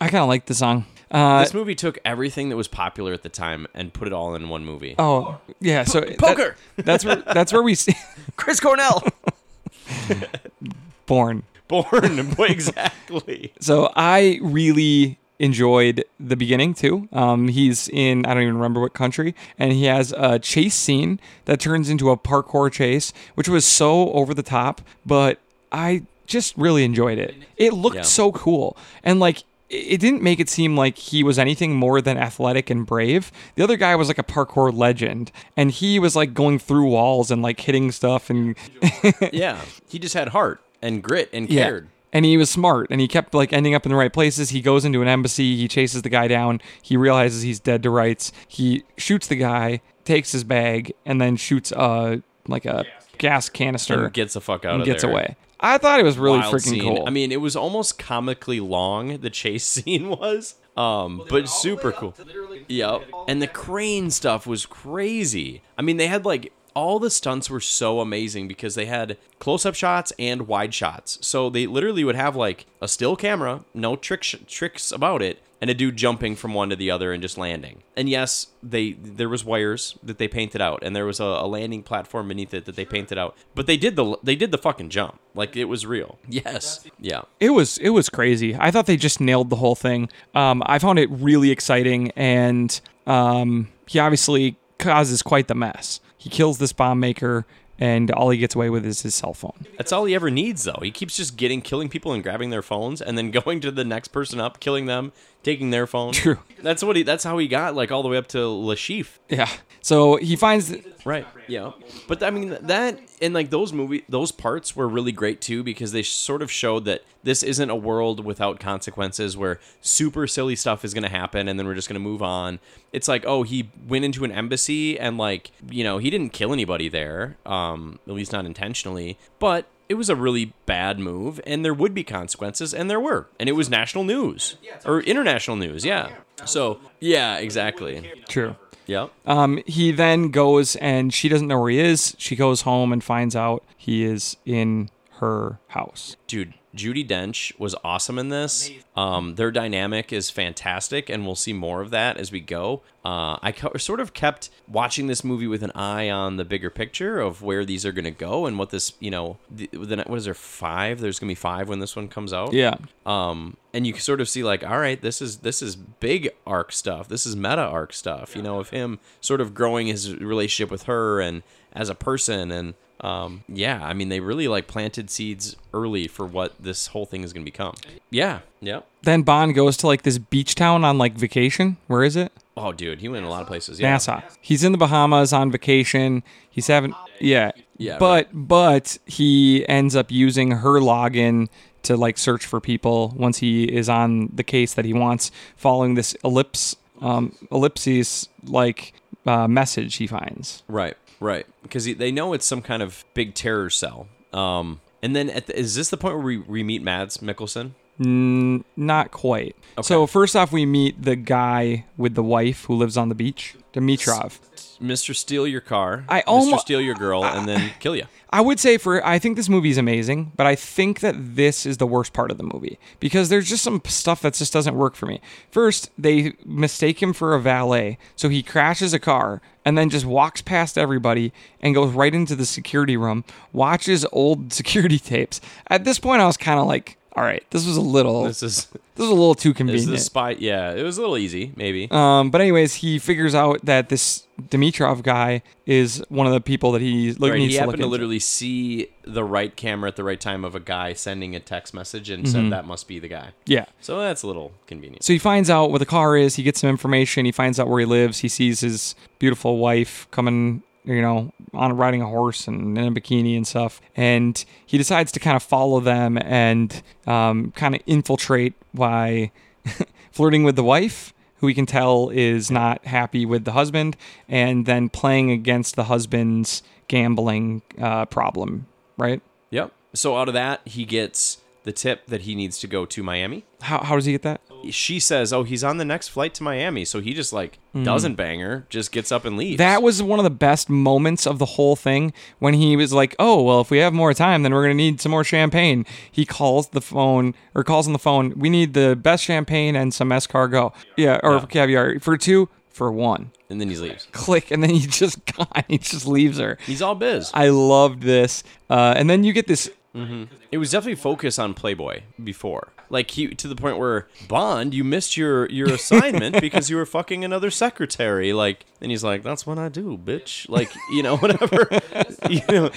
S1: I kind of like the song. Uh,
S2: This movie took everything that was popular at the time and put it all in one movie.
S1: oh yeah, so that-
S2: Poker!
S1: that's where that's where we see
S2: Chris Cornell,
S1: Bourne.
S2: Bourne exactly.
S1: So I really enjoyed the beginning too. Um, he's in I don't even remember what country, and he has a chase scene that turns into a parkour chase, which was so over the top, but I just really enjoyed it. It looked
S2: Yeah.
S1: so cool, and like. It didn't make it seem like he was anything more than athletic and brave. The other guy was like a parkour legend, and he was like going through walls and like hitting stuff and
S2: Yeah, he just had heart and grit and
S1: Yeah.
S2: Cared.
S1: And he was smart and he kept like ending up in the right places. He goes into an embassy, he chases the guy down, he realizes he's dead to rights. He shoots the guy, takes his bag, and then shoots a like a gas canister
S2: And gets the fuck out
S1: and
S2: of
S1: gets
S2: there.
S1: away. I thought it was really
S2: Wild
S1: freaking
S2: scene.
S1: cool.
S2: I mean, it was almost comically long. The chase scene was, um, but super cool. Yep. And the crane stuff was crazy. I mean, they had like all the stunts were so amazing because they had close-up shots and wide shots. So they literally would have like a still camera, no trick sh- tricks about it, and a dude jumping from one to the other and just landing. And yes, they there was wires that they painted out, and there was a, a landing platform beneath it that they painted out. But they did the they did the fucking jump, like it was real. Yes, yeah.
S1: it was it was crazy. I thought they just nailed the whole thing. Um, I found it really exciting, and um, he obviously causes quite the mess. He kills this bomb maker, and all he gets away with is his cell phone.
S2: That's all he ever needs, though. He keeps just getting, killing people and grabbing their phones, and then going to the next person up, killing them, taking their phone.
S1: True.
S2: That's what he. That's how he got like all the way up to Le Chiffre.
S1: Yeah. So he finds
S2: Right. Yeah. But I mean that and like those movie those parts were really great too because they sort of showed that this isn't a world without consequences where super silly stuff is going to happen and then we're just going to move on. It's like, oh, he went into an embassy and like, you know, he didn't kill anybody there, um at least not intentionally, but it was a really bad move and there would be consequences and there were. And it was national news or international news, yeah. So, yeah, exactly.
S1: true.
S2: Yep.
S1: Um, he then goes and she doesn't know where he is. She goes home and finds out he is in her house.
S2: dude Judi Dench was awesome in this. Um, their dynamic is fantastic and we'll see more of that as we go. Uh, i co- sort of kept watching this movie with an eye on the bigger picture of where these are going to go and what this you know the, the, what is there five? There's going to be five when this one comes out?
S1: Yeah.
S2: um and you can sort of see like all right this is this is big arc stuff. This is meta arc stuff you know of him sort of growing his relationship with her and as a person and um yeah i mean they really like planted seeds early for what this whole thing is going to become yeah yeah
S1: Then Bond goes to like this beach town on like vacation. Where is it?
S2: oh dude he went in a lot of places yeah
S1: Nassau. He's in the Bahamas on vacation. He's having yeah.
S2: Yeah,
S1: But but he ends up using her login to like search for people once he is on the case that he wants, following this ellipse um ellipses like uh, message he finds.
S2: right Right, because they know it's some kind of big terror cell. Um, and then at the, is this the point where we, we meet Mads Mikkelsen?
S1: Mm, not quite. So first off, we meet the guy with the wife who lives on the beach, Dimitrov.
S2: Mr. Steal your car.
S1: I
S2: Mr. Steal your girl and then kill you.
S1: I would say for I think this movie is amazing, but I think that this is the worst part of the movie because there's just some stuff that just doesn't work for me. First, they mistake him for a valet, so he crashes a car and then just walks past everybody and goes right into the security room, watches old security tapes. At this point, I was kind of like, all right, this was a little this, is
S2: This is
S1: was a little too
S2: this
S1: convenient.
S2: is the spy. Yeah, it was a little easy, maybe.
S1: Um, but anyways, he figures out that this Dimitrov guy is one of the people that he look,
S2: right,
S1: needs
S2: he
S1: to
S2: happened to
S1: into.
S2: literally see the right camera at the right time of a guy sending a text message and
S1: Mm-hmm.
S2: said that must be the guy.
S1: Yeah.
S2: So that's a little convenient.
S1: So he finds out where the car is. He gets some information. He finds out where he lives. He sees his beautiful wife coming, you know, on riding a horse and in a bikini and stuff. And he decides to kind of follow them and um, kind of infiltrate by flirting with the wife, who we can tell is not happy with the husband, and then playing against the husband's gambling uh, problem. Right?
S2: Yep. So out of that, he gets the tip that he needs to go to Miami.
S1: How, how does he get that?
S2: She says, "Oh, he's on the next flight to Miami." So he just like doesn't bang her, just gets up and leaves.
S1: Mm. That was one of the best moments of the whole thing when he was like, "Oh, well, if we have more time, then we're going to need some more champagne." He calls the phone or calls on the phone, "We need the best champagne and some escargot." Yeah, or caviar for two for one.
S2: and then he leaves.
S1: Click and then he just gone. He just leaves her.
S2: He's all biz.
S1: I loved this. Uh, and then you get this
S2: It was definitely focused on Playboy before. Like he to the point where Bond, you missed your your assignment because you were fucking another secretary. Like, and he's like, "That's what I do, bitch." Like, you know, whatever. you know,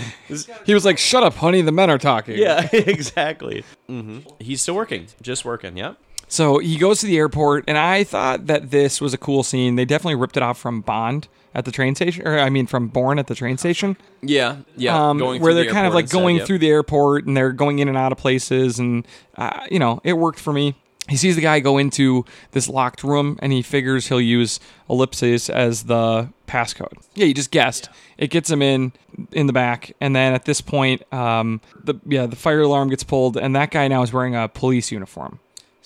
S1: He was like, "Shut up, honey, the men are talking."
S2: yeah, exactly. hmm He's still working, just working. Yep.
S1: So he goes to the airport, and I thought that this was a cool scene. They definitely ripped it off from Bond at the train station, or I mean, from Bourne at the train station.
S2: Yeah, yeah.
S1: um, where they're
S2: the
S1: kind of like going
S2: yep.
S1: through the airport and they're going in and out of places, and uh, you know, it worked for me. He sees the guy go into this locked room, and he figures he'll use ellipses as the passcode. Yeah, you just guessed. It gets him in in the back, and then at this point, um, the yeah, the fire alarm gets pulled, and that guy now is wearing a police uniform.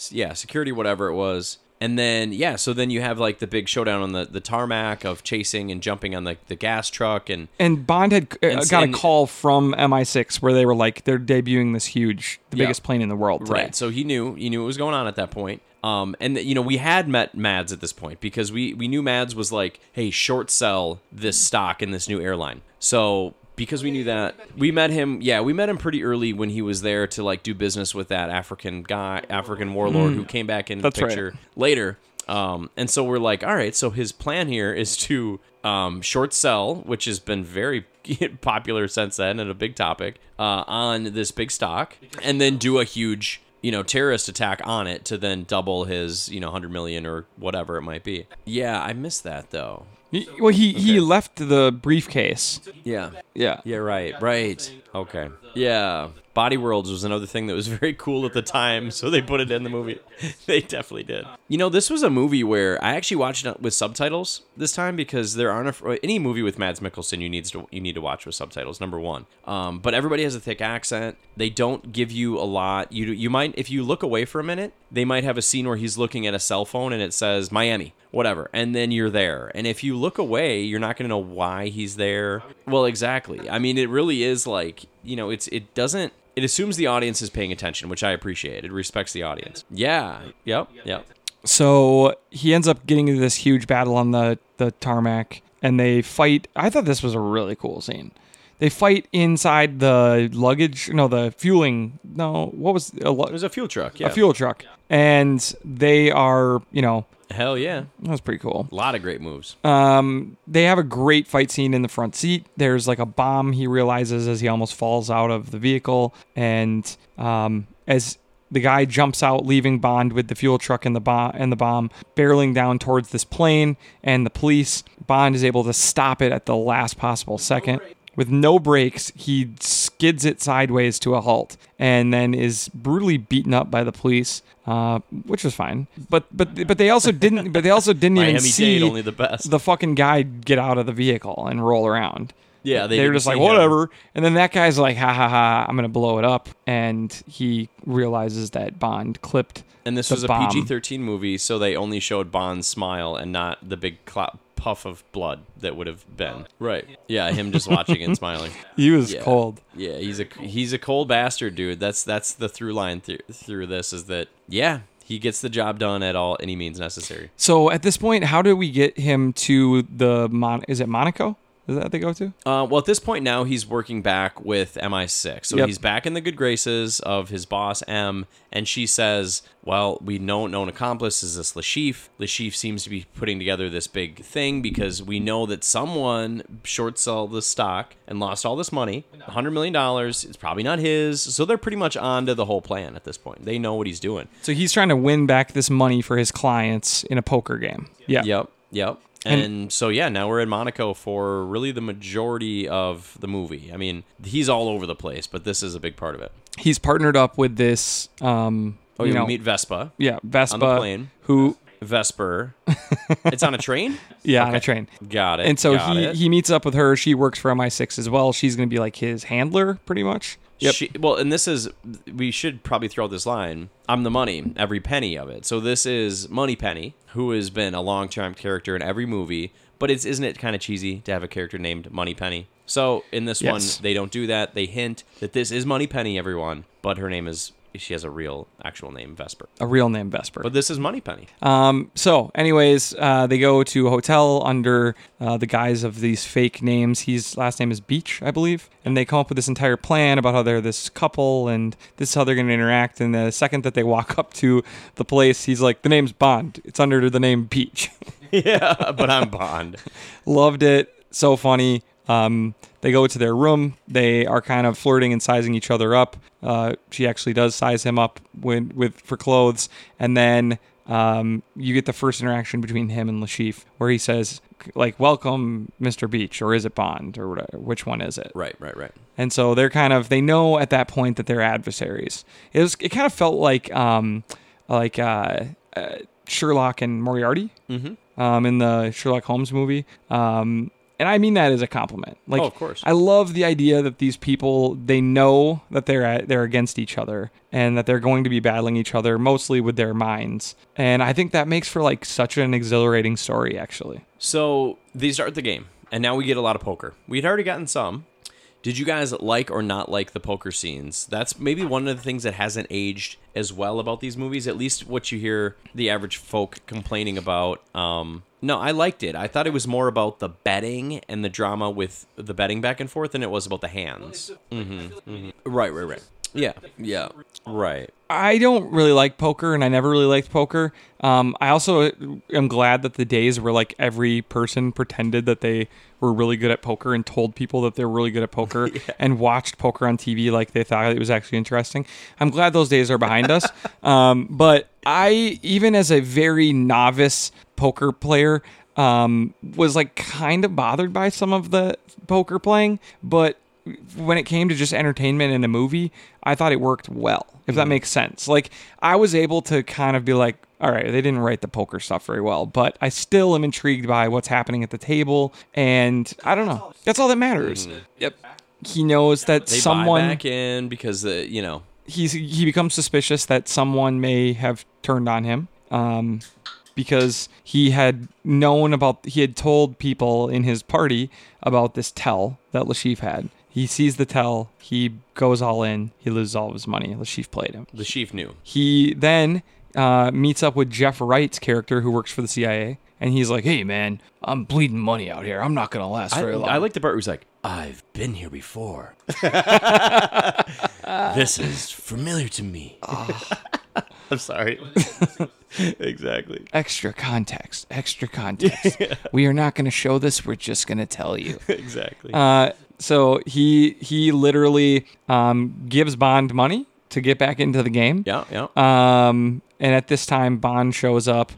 S2: Yeah, security, whatever it was. And then yeah, so then you have like the big showdown on the, the tarmac of chasing and jumping on the, the gas truck and
S1: And Bond had uh,
S2: And-
S1: got a call from MI6 where they were like, they're debuting this huge, the
S2: Yeah.
S1: biggest plane in the world today.
S2: Right. So he knew he knew what was going on at that point. Um, and you know we had met Mads at this point because we we knew Mads was like, hey, short sell this stock in this new airline. So because we knew that, we met him. Yeah, we met him pretty early when he was there to like do business with that African guy, African warlord who came back into
S1: Mm. That's
S2: the
S1: right.
S2: picture later. Um, and so we're like, all right, so his plan here is to um, short sell, which has been very popular since then and a big topic uh, on this big stock, and then do a huge, you know, terrorist attack on it to then double his, you know, hundred million or whatever it might be. Yeah, I missed that though.
S1: He- well, he, he left the briefcase.
S2: Yeah.
S1: Yeah.
S2: Yeah, right, right. Okay. Yeah. Body Worlds was another thing that was very cool at the time, so they put it in the movie. they definitely did. You know, this was a movie where I actually watched it with subtitles this time because there aren't a, any movie with Mads Mikkelsen you needs to you need to watch with subtitles. Number one, um, but everybody has a thick accent. They don't give you a lot. You you might if you look away for a minute, they might have a scene where he's looking at a cell phone and it says Miami, whatever, and then you're there. And if you look away, you're not going to know why he's there. Well, exactly. I mean, it really is like you know, it's it doesn't. It assumes the audience is paying attention, which I appreciate. It respects the audience. Yeah. Yep. Yep.
S1: So he ends up getting into this huge battle on the, the tarmac, and they fight. I thought this was a really cool scene. They fight inside the luggage, no, the fueling. No, what was a, lu-
S2: It was a fuel truck. Yeah.
S1: a fuel truck? And they are, you know,
S2: Hell yeah.
S1: that was pretty cool.
S2: A lot of great moves.
S1: Um, they have a great fight scene in the front seat. There's like a bomb he realizes as he almost falls out of the vehicle, and um, as the guy jumps out, leaving Bond with the fuel truck and the bomb and the bomb barreling down towards this plane, and the police. Bond is able to stop it at the last possible second. With no brakes. He skids it sideways to a halt, and then is brutally beaten up by the police, uh, which was fine. But but but they also didn't. But they also didn't even see
S2: Dade, only the best.
S1: the fucking guy get out of the vehicle and roll around.
S2: Yeah, they
S1: They, were just like,
S2: see him.
S1: whatever. And then that guy's like, ha ha ha, I'm going to blow it up. And he realizes that Bond clipped.
S2: And this
S1: the
S2: was a
S1: bomb.
S2: PG-13 movie, so they only showed Bond's smile and not the big clou- puff of blood that would have been. Right. Yeah, him just watching and smiling.
S1: He was
S2: Yeah.
S1: cold.
S2: Yeah, he's a he's a cold bastard, dude. That's that's the through line th- through this is that yeah, he gets the job done at all any means necessary.
S1: So at this point, how do we get him to the Mon? Is it Monaco? Is that they go to?
S2: Uh, well, at this point now, he's working back with MI6. So
S1: Yep.
S2: he's back in the good graces of his boss, M, and she says, Well, we know known accomplice is this Le Chiffre. Lashif seems to be putting together this big thing because we know that someone short sold the stock and lost all this money $100 million. It's probably not his. So they're pretty much on to the whole plan at this point. They know what he's doing.
S1: So he's trying to win back this money for his clients in a poker game. Yeah.
S2: Yep, yep.
S1: And-
S2: And, so yeah, now we're in Monaco for really the majority of the movie. I mean, he's all over the place, but this is a big part of it.
S1: He's partnered up with this, um,
S2: Oh,
S1: you
S2: you
S1: know,
S2: meet Vespa,
S1: yeah, Vespa,
S2: plane.
S1: who,
S2: Vesper. it's on a train.
S1: yeah, on a train.
S2: Got it.
S1: And so he,
S2: it.
S1: he meets up with her. She works for MI6 as well. She's going to be like his handler, pretty much. Yep.
S2: She, well, and this is we should probably throw out this line. I'm the money, every penny of it. So this is Moneypenny, who has been a long-term character in every movie. But it's isn't it kind of cheesy to have a character named Moneypenny? So in this
S1: Yes.
S2: one, they don't do that. They hint that this is Moneypenny, everyone, but her name is she has a real actual name, Vesper.
S1: a real name Vesper.
S2: But this is Moneypenny.
S1: Um, so, anyways, uh, they go to a hotel under uh, the guise of these fake names. His last name is Beach, I believe, and they come up with this entire plan about how they're this couple and this is how they're going to interact. And the second that they walk up to the place, he's like, "The name's Bond. It's under the name Beach."
S2: yeah, but I'm Bond.
S1: Loved it. So funny. Um, they go to their room. They are kind of flirting and sizing each other up. Uh, she actually does size him up with, with for clothes, and then um, you get the first interaction between him and Le Chiffre, where he says, like, "Welcome, Mr. Beach," or is it Bond, or whatever, which one is it?
S2: Right, right, right.
S1: And so they're kind of they know at that point that they're adversaries. It was it kind of felt like um, like uh, uh, Sherlock and Moriarty
S2: Mm-hmm.
S1: um, in the Sherlock Holmes movie. Um, and I mean that as a compliment. Like,
S2: Oh, of course.
S1: I love the idea that these people they know that they're at, they're against each other and that they're going to be battling each other mostly with their minds. And I think that makes for like such an exhilarating story, actually.
S2: So they start the game, and now we get a lot of poker. We'd already gotten some. Did you guys like or not like the poker scenes? That's maybe one of the things that hasn't aged as well about these movies. At least what you hear the average folk complaining about. Um, no, I liked it. I thought it was more about the betting and the drama with the betting back and forth than it was about the hands. Mm-hmm, Right, right, right. Yeah, yeah, right.
S1: I don't really like poker, and I never really liked poker. Um, I also am glad that the days where like every person pretended that they were really good at poker and told people that they're really good at poker and watched poker on TV like they thought it was actually interesting. I'm glad those days are behind us. Um, but I, even as a very novice poker player, um, was like kind of bothered by some of the poker playing, but when it came to just entertainment in a movie, I thought it worked well, if that makes sense. Like, I was able to kind of be like, all right, they didn't write the poker stuff very well, but I still am intrigued by what's happening at the table. And I don't know. That's all that matters. Yep. He knows that
S2: They
S1: someone
S2: buy back in because the you know
S1: he's he becomes suspicious that someone may have turned on him um, because he had known about he had told people in his party about this tell that Le Chiffre had. He sees the tell, he goes all in, he loses all of his money. Le Chiffre played him.
S2: the chief knew.
S1: He then uh, meets up with Jeff Wright's character who works for the CIA. And he's like, "Hey, man, I'm bleeding money out here. I'm not gonna last
S2: I,
S1: very long."
S2: I like the part where he's like, I've been here before. this is familiar to me. I'm sorry. exactly.
S1: extra context, extra context. we are not going to show this. We're just going to tell you.
S2: Exactly.
S1: Uh, so he he literally um, gives Bond money to get back into the game.
S2: yeah, yeah.
S1: Um, and at this time, Bond shows up.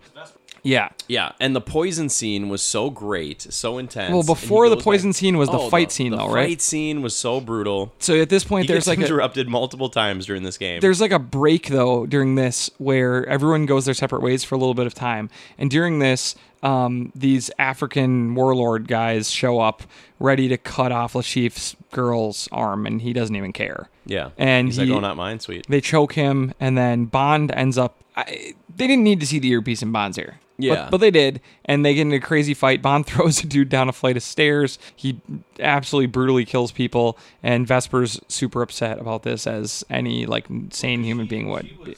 S1: Yeah.
S2: Yeah, and the poison scene was so great, so intense.
S1: Well, before the poison
S2: back-
S1: scene was the
S2: Oh,
S1: fight scene,
S2: the
S1: though, right?
S2: The fight scene was so brutal.
S1: So at this point,
S2: He
S1: there's like a,
S2: interrupted multiple times during this game.
S1: there's like a break though during this where everyone goes their separate ways for a little bit of time, and during this, um, these African warlord guys show up ready to cut off Le Chiffre's girl's arm, and he doesn't even care.
S2: yeah,
S1: and
S2: he's
S1: he-
S2: like, "Oh, not mine, sweet."
S1: They choke him, and then Bond ends up. I, they didn't need to see the earpiece in Bond's ear.
S2: Yeah.
S1: But, but they did, and they get into a crazy fight. Bond throws a dude down a flight of stairs. He absolutely brutally kills people, and Vesper's super upset about this, as any like sane human being would. Be.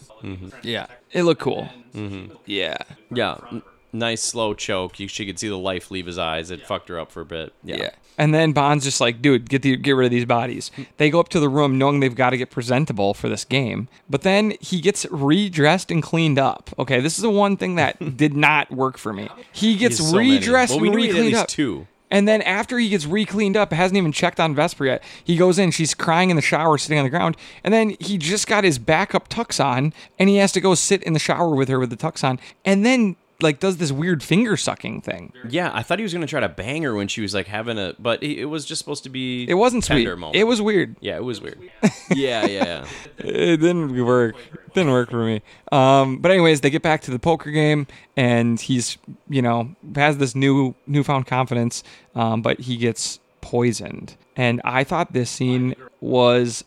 S1: Yeah, it looked cool. Mm-hmm. Yeah,
S2: Yeah, n- nice slow choke. You, she could see the life leave his eyes. It fucked her up for a bit. Yeah,
S1: yeah. And then Bond's just like, dude, get the get rid of these bodies. They go up to the room knowing they've got to get presentable for this game. But then he gets redressed and cleaned up. Okay, this is the one thing that did not work for me. He gets
S2: He's so
S1: redressed
S2: Well, we
S1: and
S2: knew at
S1: re-cleaned
S2: least
S1: up.
S2: two.
S1: And then after he gets re-cleaned up, hasn't even checked on Vesper yet. He goes in, she's crying in the shower, sitting on the ground, and then he just got his backup tux on, and he has to go sit in the shower with her with the tux on, and then like does this weird finger sucking thing.
S2: Yeah, I thought he was gonna try to bang her when she was like having a, but it, it was just supposed to be.
S1: It wasn't sweet.
S2: tender Moment.
S1: It was weird.
S2: Yeah, it was weird. yeah, yeah, yeah.
S1: it didn't work. It Didn't work for me. Um, but anyways, they get back to the poker game, and he's you know has this new newfound confidence, um, but he gets poisoned. And I thought this scene was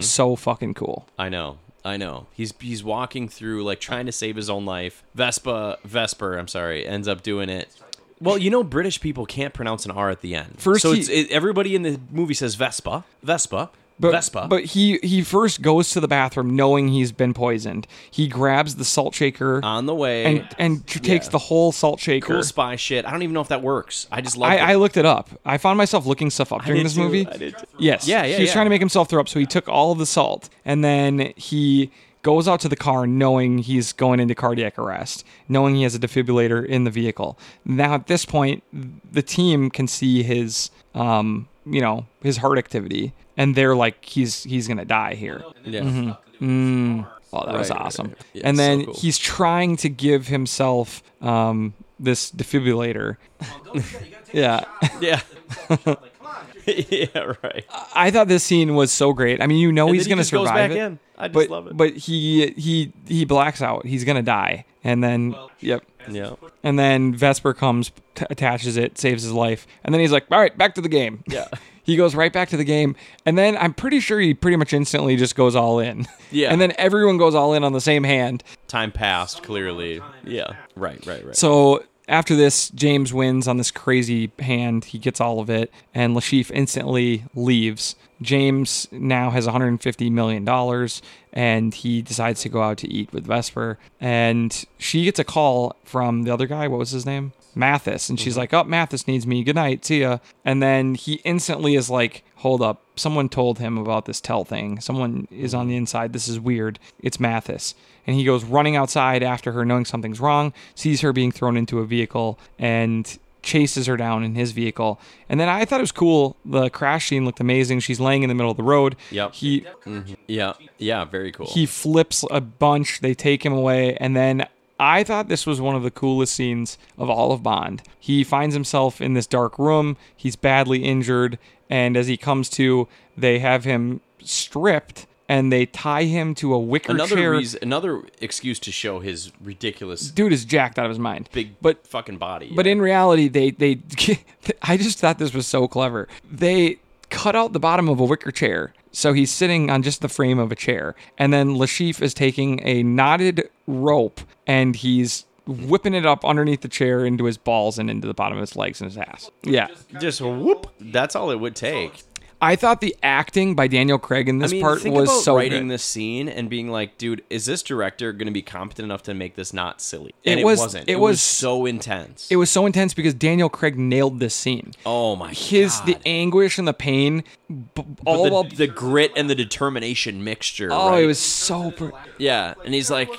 S1: so fucking cool.
S2: I know. I know. He's he's walking through like trying to save his own life. Vespa Vesper, I'm sorry, ends up doing it. Well, you know British people can't pronounce an R at the end.
S1: First
S2: so
S1: he-
S2: it's, it, everybody in the movie says Vespa, Vespa,
S1: But,
S2: Vespa.
S1: but he he first goes to the bathroom knowing he's been poisoned. He grabs the salt shaker
S2: on the way,
S1: and and tr- takes the whole salt shaker.
S2: cool spy shit. I don't even know if that works. I just love
S1: I,
S2: it.
S1: I looked it up. I found myself looking stuff up during
S2: did
S1: this
S2: too.
S1: movie.
S2: I did too.
S1: Yes.
S2: Yeah, yeah,
S1: He was
S2: yeah.
S1: trying to make himself throw up, so he took all of the salt and then he goes out to the car knowing he's going into cardiac arrest, knowing he has a defibrillator in the vehicle. Now at this point, the team can see his um, you know, his heart activity and they're like he's he's going to die here.
S2: yeah.
S1: Mm-hmm. Oh, that was
S2: Right, right,
S1: awesome.
S2: right. Yeah,
S1: and
S2: so
S1: then
S2: cool.
S1: he's trying to give himself um, this defibrillator. yeah.
S2: Yeah. yeah, right.
S1: I thought this scene was so great. I mean, you know
S2: And
S1: he's
S2: then he
S1: going to
S2: just goes
S1: survive
S2: back
S1: it.
S2: in. I just
S1: but
S2: love it.
S1: but he he he blacks out. He's going to die. And then yep.
S2: yeah.
S1: And then Vesper comes, t- attaches it, saves his life. And then he's like, "All right, back to the game."
S2: Yeah.
S1: He goes right back to the game, and then I'm pretty sure he pretty much instantly just goes all in.
S2: Yeah.
S1: And then everyone goes all in on the same hand.
S2: Time passed clearly. Yeah. Right, right, right.
S1: So after this, James wins on this crazy hand. He gets all of it, and Le Chiffre instantly leaves. James now has 150 million dollars, and he decides to go out to eat with Vesper. And she gets a call from the other guy. What was his name? Mathis, and she's mm-hmm. like, "Oh, Mathis needs me. Good night, see ya." And then he instantly is like, "Hold up! Someone told him about this tell thing. Someone is on mm-hmm. the inside. This is weird. It's Mathis." And he goes running outside after her, knowing something's wrong. Sees her being thrown into a vehicle and chases her down in his vehicle. And then I thought it was cool. The crash scene looked amazing. She's laying in the middle of the road.
S2: Yep.
S1: He mm-hmm.
S2: Yeah. Yeah, very cool.
S1: he flips a bunch. They take him away, and then I thought this was one of the coolest scenes of all of Bond. He finds himself in this dark room. He's badly injured, and as he comes to, they have him stripped and they tie him to a wicker
S2: another
S1: chair.
S2: reason, another excuse to show his ridiculous
S1: Dude is jacked out of his mind.
S2: big
S1: but
S2: fucking body.
S1: But in reality, they they I just thought this was so clever. They cut out the bottom of a wicker chair. So he's sitting on just the frame of a chair. And then Le Chiffre is taking a knotted rope and he's whipping it up underneath the chair into his balls and into the bottom of his legs and his ass. Yeah.
S2: just whoop. That's all it would take.
S1: I thought the acting by Daniel Craig in this
S2: I
S1: this
S2: mean,
S1: part
S2: think
S1: was
S2: about
S1: so
S2: writing
S1: good.
S2: this scene and being like, dude, is this director going to be competent enough to make this not silly? And
S1: It
S2: it,
S1: was-
S2: wasn't.
S1: it
S2: It, was,
S1: was-
S2: so intense.
S1: It was so intense because Daniel Craig nailed this scene.
S2: oh my
S1: His
S2: god.
S1: the anguish and the pain, b- all
S2: the,
S1: while
S2: the grit and the determination mixture.
S1: Oh,
S2: right?
S1: it was so. Br-
S2: Yeah, and he's like,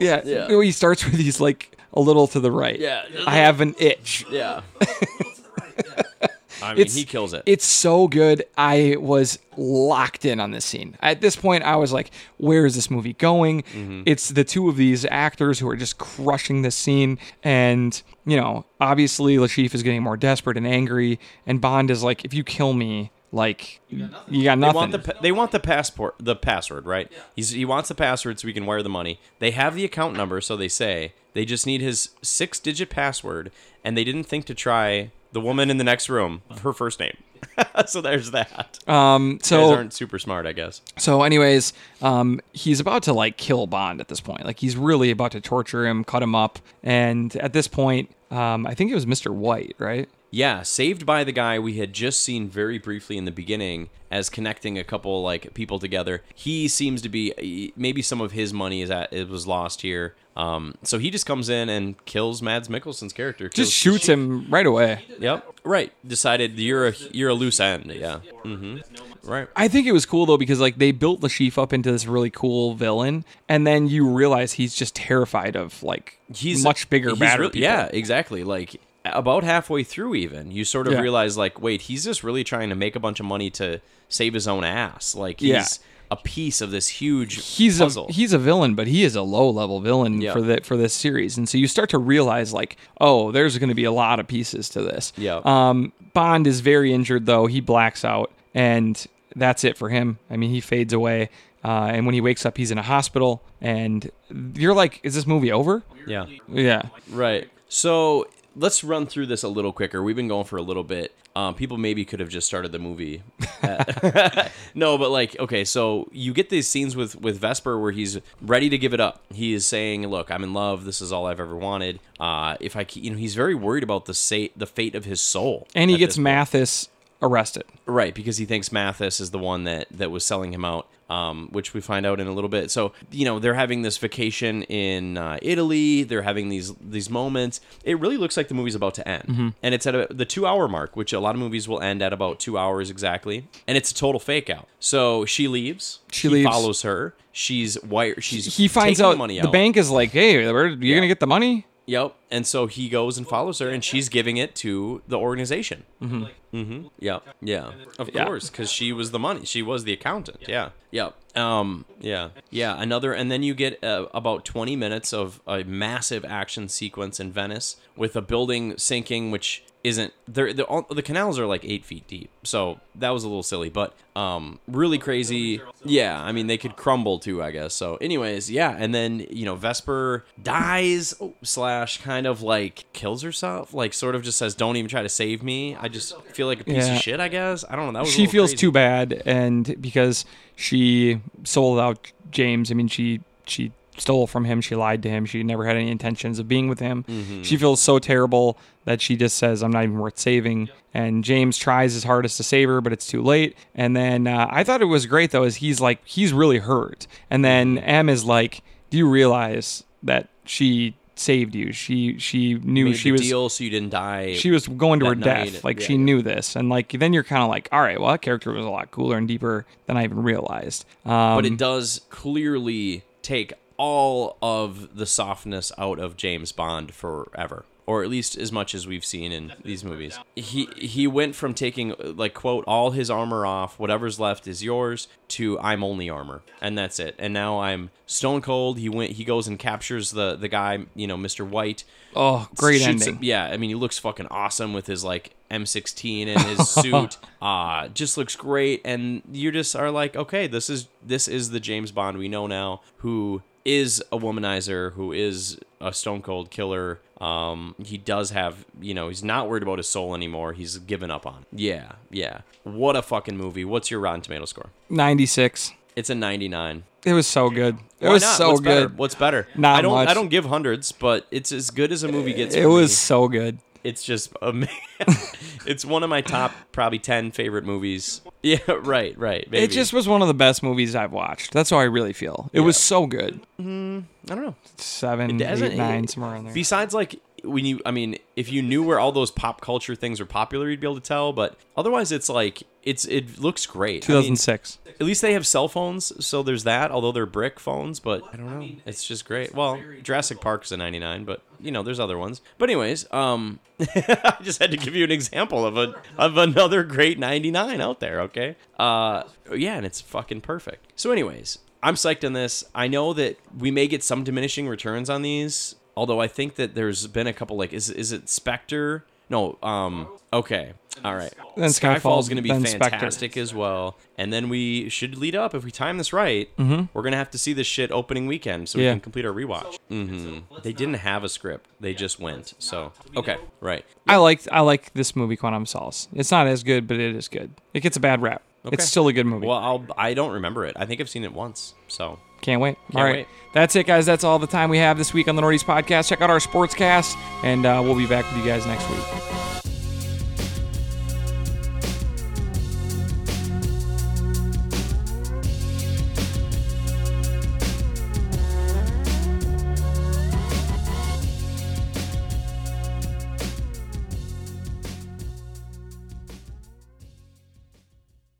S1: yeah.
S2: Yeah.
S1: He starts with he's like a little to the right.
S2: Yeah.
S1: I have an itch.
S2: yeah, I mean, he kills it.
S1: It's so good. I was locked in on this scene. At this point, I was like, "Where is this movie going?"
S2: Mm-hmm.
S1: It's the two of these actors who are just crushing this scene, and you know, obviously, Le Chiffre is getting more desperate and angry, and Bond is like, "If you kill me." Like you got nothing.
S2: They want the they want the passport the password right. He's he wants the password so he can wire the money. They have the account number, so they say they just need his six digit password, and they didn't think to try the woman in the next room her first name. so there's that.
S1: um,
S2: Guys
S1: so
S2: aren't super smart, I guess.
S1: So, anyways, um, he's about to like kill Bond at this point. Like he's really about to torture him, cut him up, and at this point, um, I think it was Mr. White, right?
S2: Yeah, saved by the guy we had just seen very briefly in the beginning as connecting a couple like people together. He seems to be maybe some of his money is at it was lost here. Um, so he just comes in and kills Mads Mikkelsen's character.
S1: Just shoots him right away.
S2: Yep. Right. Decided you're a you're a loose end. Yeah. Mm-hmm. Right.
S1: I think it was cool though because like they built Le Chiffre up into this really cool villain, and then you realize he's just terrified of like
S2: He's
S1: much bigger,
S2: he's
S1: badder
S2: real-
S1: people.
S2: Yeah, exactly. Like about halfway through, even you sort of
S1: Yeah.
S2: realize like, wait, he's just really trying to make a bunch of money to save his own ass. Like he's
S1: Yeah.
S2: a piece of this huge
S1: he's
S2: puzzle.
S1: a he's a villain, but he is a low level villain for the for this series, and so you start to realize like, oh, there's going to be a lot of pieces to this.
S2: Yeah.
S1: Um, Bond is very injured though; he blacks out, and that's it for him. I mean, he fades away, uh, and when he wakes up, he's in a hospital, and you're like, is this movie over?
S2: yeah.
S1: Yeah.
S2: Right. So let's run through this a little quicker. We've been going for a little bit. Um, people maybe could have just started the movie. no, but like, okay, so you get these scenes with with Vesper where he's ready to give it up. He is saying, "Look, I'm in love. This is all I've ever wanted." Uh, if I, you know, he's very worried about the sa- the fate of his soul.
S1: And he gets. Mathis arrested.
S2: Right, because he thinks Mathis is the one that that was selling him out, um, which we find out in a little bit. So you know they're having this vacation in uh, Italy. They're having these these moments. It really looks like the movie's about to end,
S1: Mm-hmm.
S2: and it's at a, the two hour mark, which a lot of movies will end at about two hours exactly. And it's a total fake out. So she leaves.
S1: She
S2: he
S1: leaves.
S2: follows her. She's wire. She's
S1: He finds out
S2: the money
S1: the bank is like, hey, you're gonna get the money.
S2: Yep. And so he goes and follows her, and she's giving it to the organization. Mm-hmm. Mm-hmm. Yeah. Yeah. Of
S1: Yeah.
S2: course, because she was the money. She was the accountant. Yeah. Yeah. Um. Yeah. Yeah. Another, and then you get uh, about twenty minutes of a massive action sequence in Venice with a building sinking, which isn't there. The, all- the canals are like eight feet deep, so that was a little silly, but um, really crazy. Yeah. I mean, they could crumble too, I guess. So, anyways, yeah. And then you know, Vesper dies slash kind of like kills herself, like sort of just says, "Don't even try to save me." I just feel like a piece
S1: Yeah.
S2: of shit. I guess I don't know. That was
S1: she feels
S2: crazy.
S1: too bad and because she sold out james i mean she she stole from him she lied to him she never had any intentions of being with him
S2: Mm-hmm.
S1: she feels so terrible that she just says i'm not even worth saving and james tries his hardest to save her but it's too late and then uh, i thought it was great though is he's like he's really hurt and then m is like do you realize that she saved you she she knew
S2: Made
S1: she was
S2: deal so you didn't die.
S1: she was going to her
S2: night.
S1: death. Like
S2: Yeah,
S1: she
S2: yeah.
S1: knew this, and like then you're kind of like, all right, well that character was a lot cooler and deeper than I even realized. Um,
S2: but it does clearly take all of the softness out of James Bond forever. Or at least as much as we've seen in these movies. He he went from taking like quote all his armor off, whatever's left is yours, to I'm only armor, and that's it. And now I'm stone cold. He went. He goes and captures the the guy, you know, Mr. White.
S1: oh, great ending.
S2: him- yeah, I mean, he looks fucking awesome with his like M16 and his suit. Uh just looks great, and you just are like, okay, this is this is the James Bond we know now, who is a womanizer, who is a stone cold killer. Um, he does have, you know, he's not worried about his soul anymore. He's given up on. it. Yeah, yeah. What a fucking movie. What's your Rotten Tomato score?
S1: Ninety six.
S2: It's a 99.
S1: It was so good. It
S2: Why
S1: was
S2: not?
S1: so
S2: What's
S1: good.
S2: Better? What's better?
S1: Not
S2: I don't.
S1: much.
S2: I don't give hundreds, but it's as good as a movie gets.
S1: It
S2: for
S1: was
S2: me.
S1: so good.
S2: It's just amazing. it's one of my top probably 10 favorite movies. Yeah, right, right. Maybe.
S1: It just was one of the best movies I've watched. That's how I really feel. It was so good. Mm-hmm.
S2: I don't know.
S1: Seven, eight, nine,
S2: it-
S1: somewhere in there.
S2: Besides like when you I mean, if you knew where all those pop culture things were popular, you'd be able to tell, but otherwise it's like it's it looks great. I mean,
S1: 2006.
S2: at least they have cell phones, so there's that. Although they're brick phones, but I don't know. It's just great. Well, Jurassic Park's a 99, but you know, there's other ones. But anyways, um, I just had to give you an example of a of another great 99 out there. Okay. Uh, yeah, and it's fucking perfect. So, anyways, I'm psyched on this. I know that we may get some diminishing returns on these. Although I think that there's been a couple like is is it Spectre? No, um, okay, all right.
S1: Then
S2: Skyfall's
S1: Skyfall, is
S2: going to be
S1: then Spectre.
S2: fantastic as well, and then we should lead up if we time this right. Mm-hmm. We're gonna have to see this shit opening weekend so we
S1: Yeah.
S2: can complete our rewatch. hmm They didn't have a script; they just went. So okay, right.
S1: I like I like this movie Quantum of Solace. It's not as good, but it is good. It gets a bad rap.
S2: Okay.
S1: It's still a good movie.
S2: Well, I'll. I don't remember it. I think I've seen it once. So
S1: Can't wait. all right.
S2: wait.
S1: That's it, guys. That's all the time we have this week on the Northeast Podcast. Check out our Sportscast, and uh, we'll be back with you guys next week.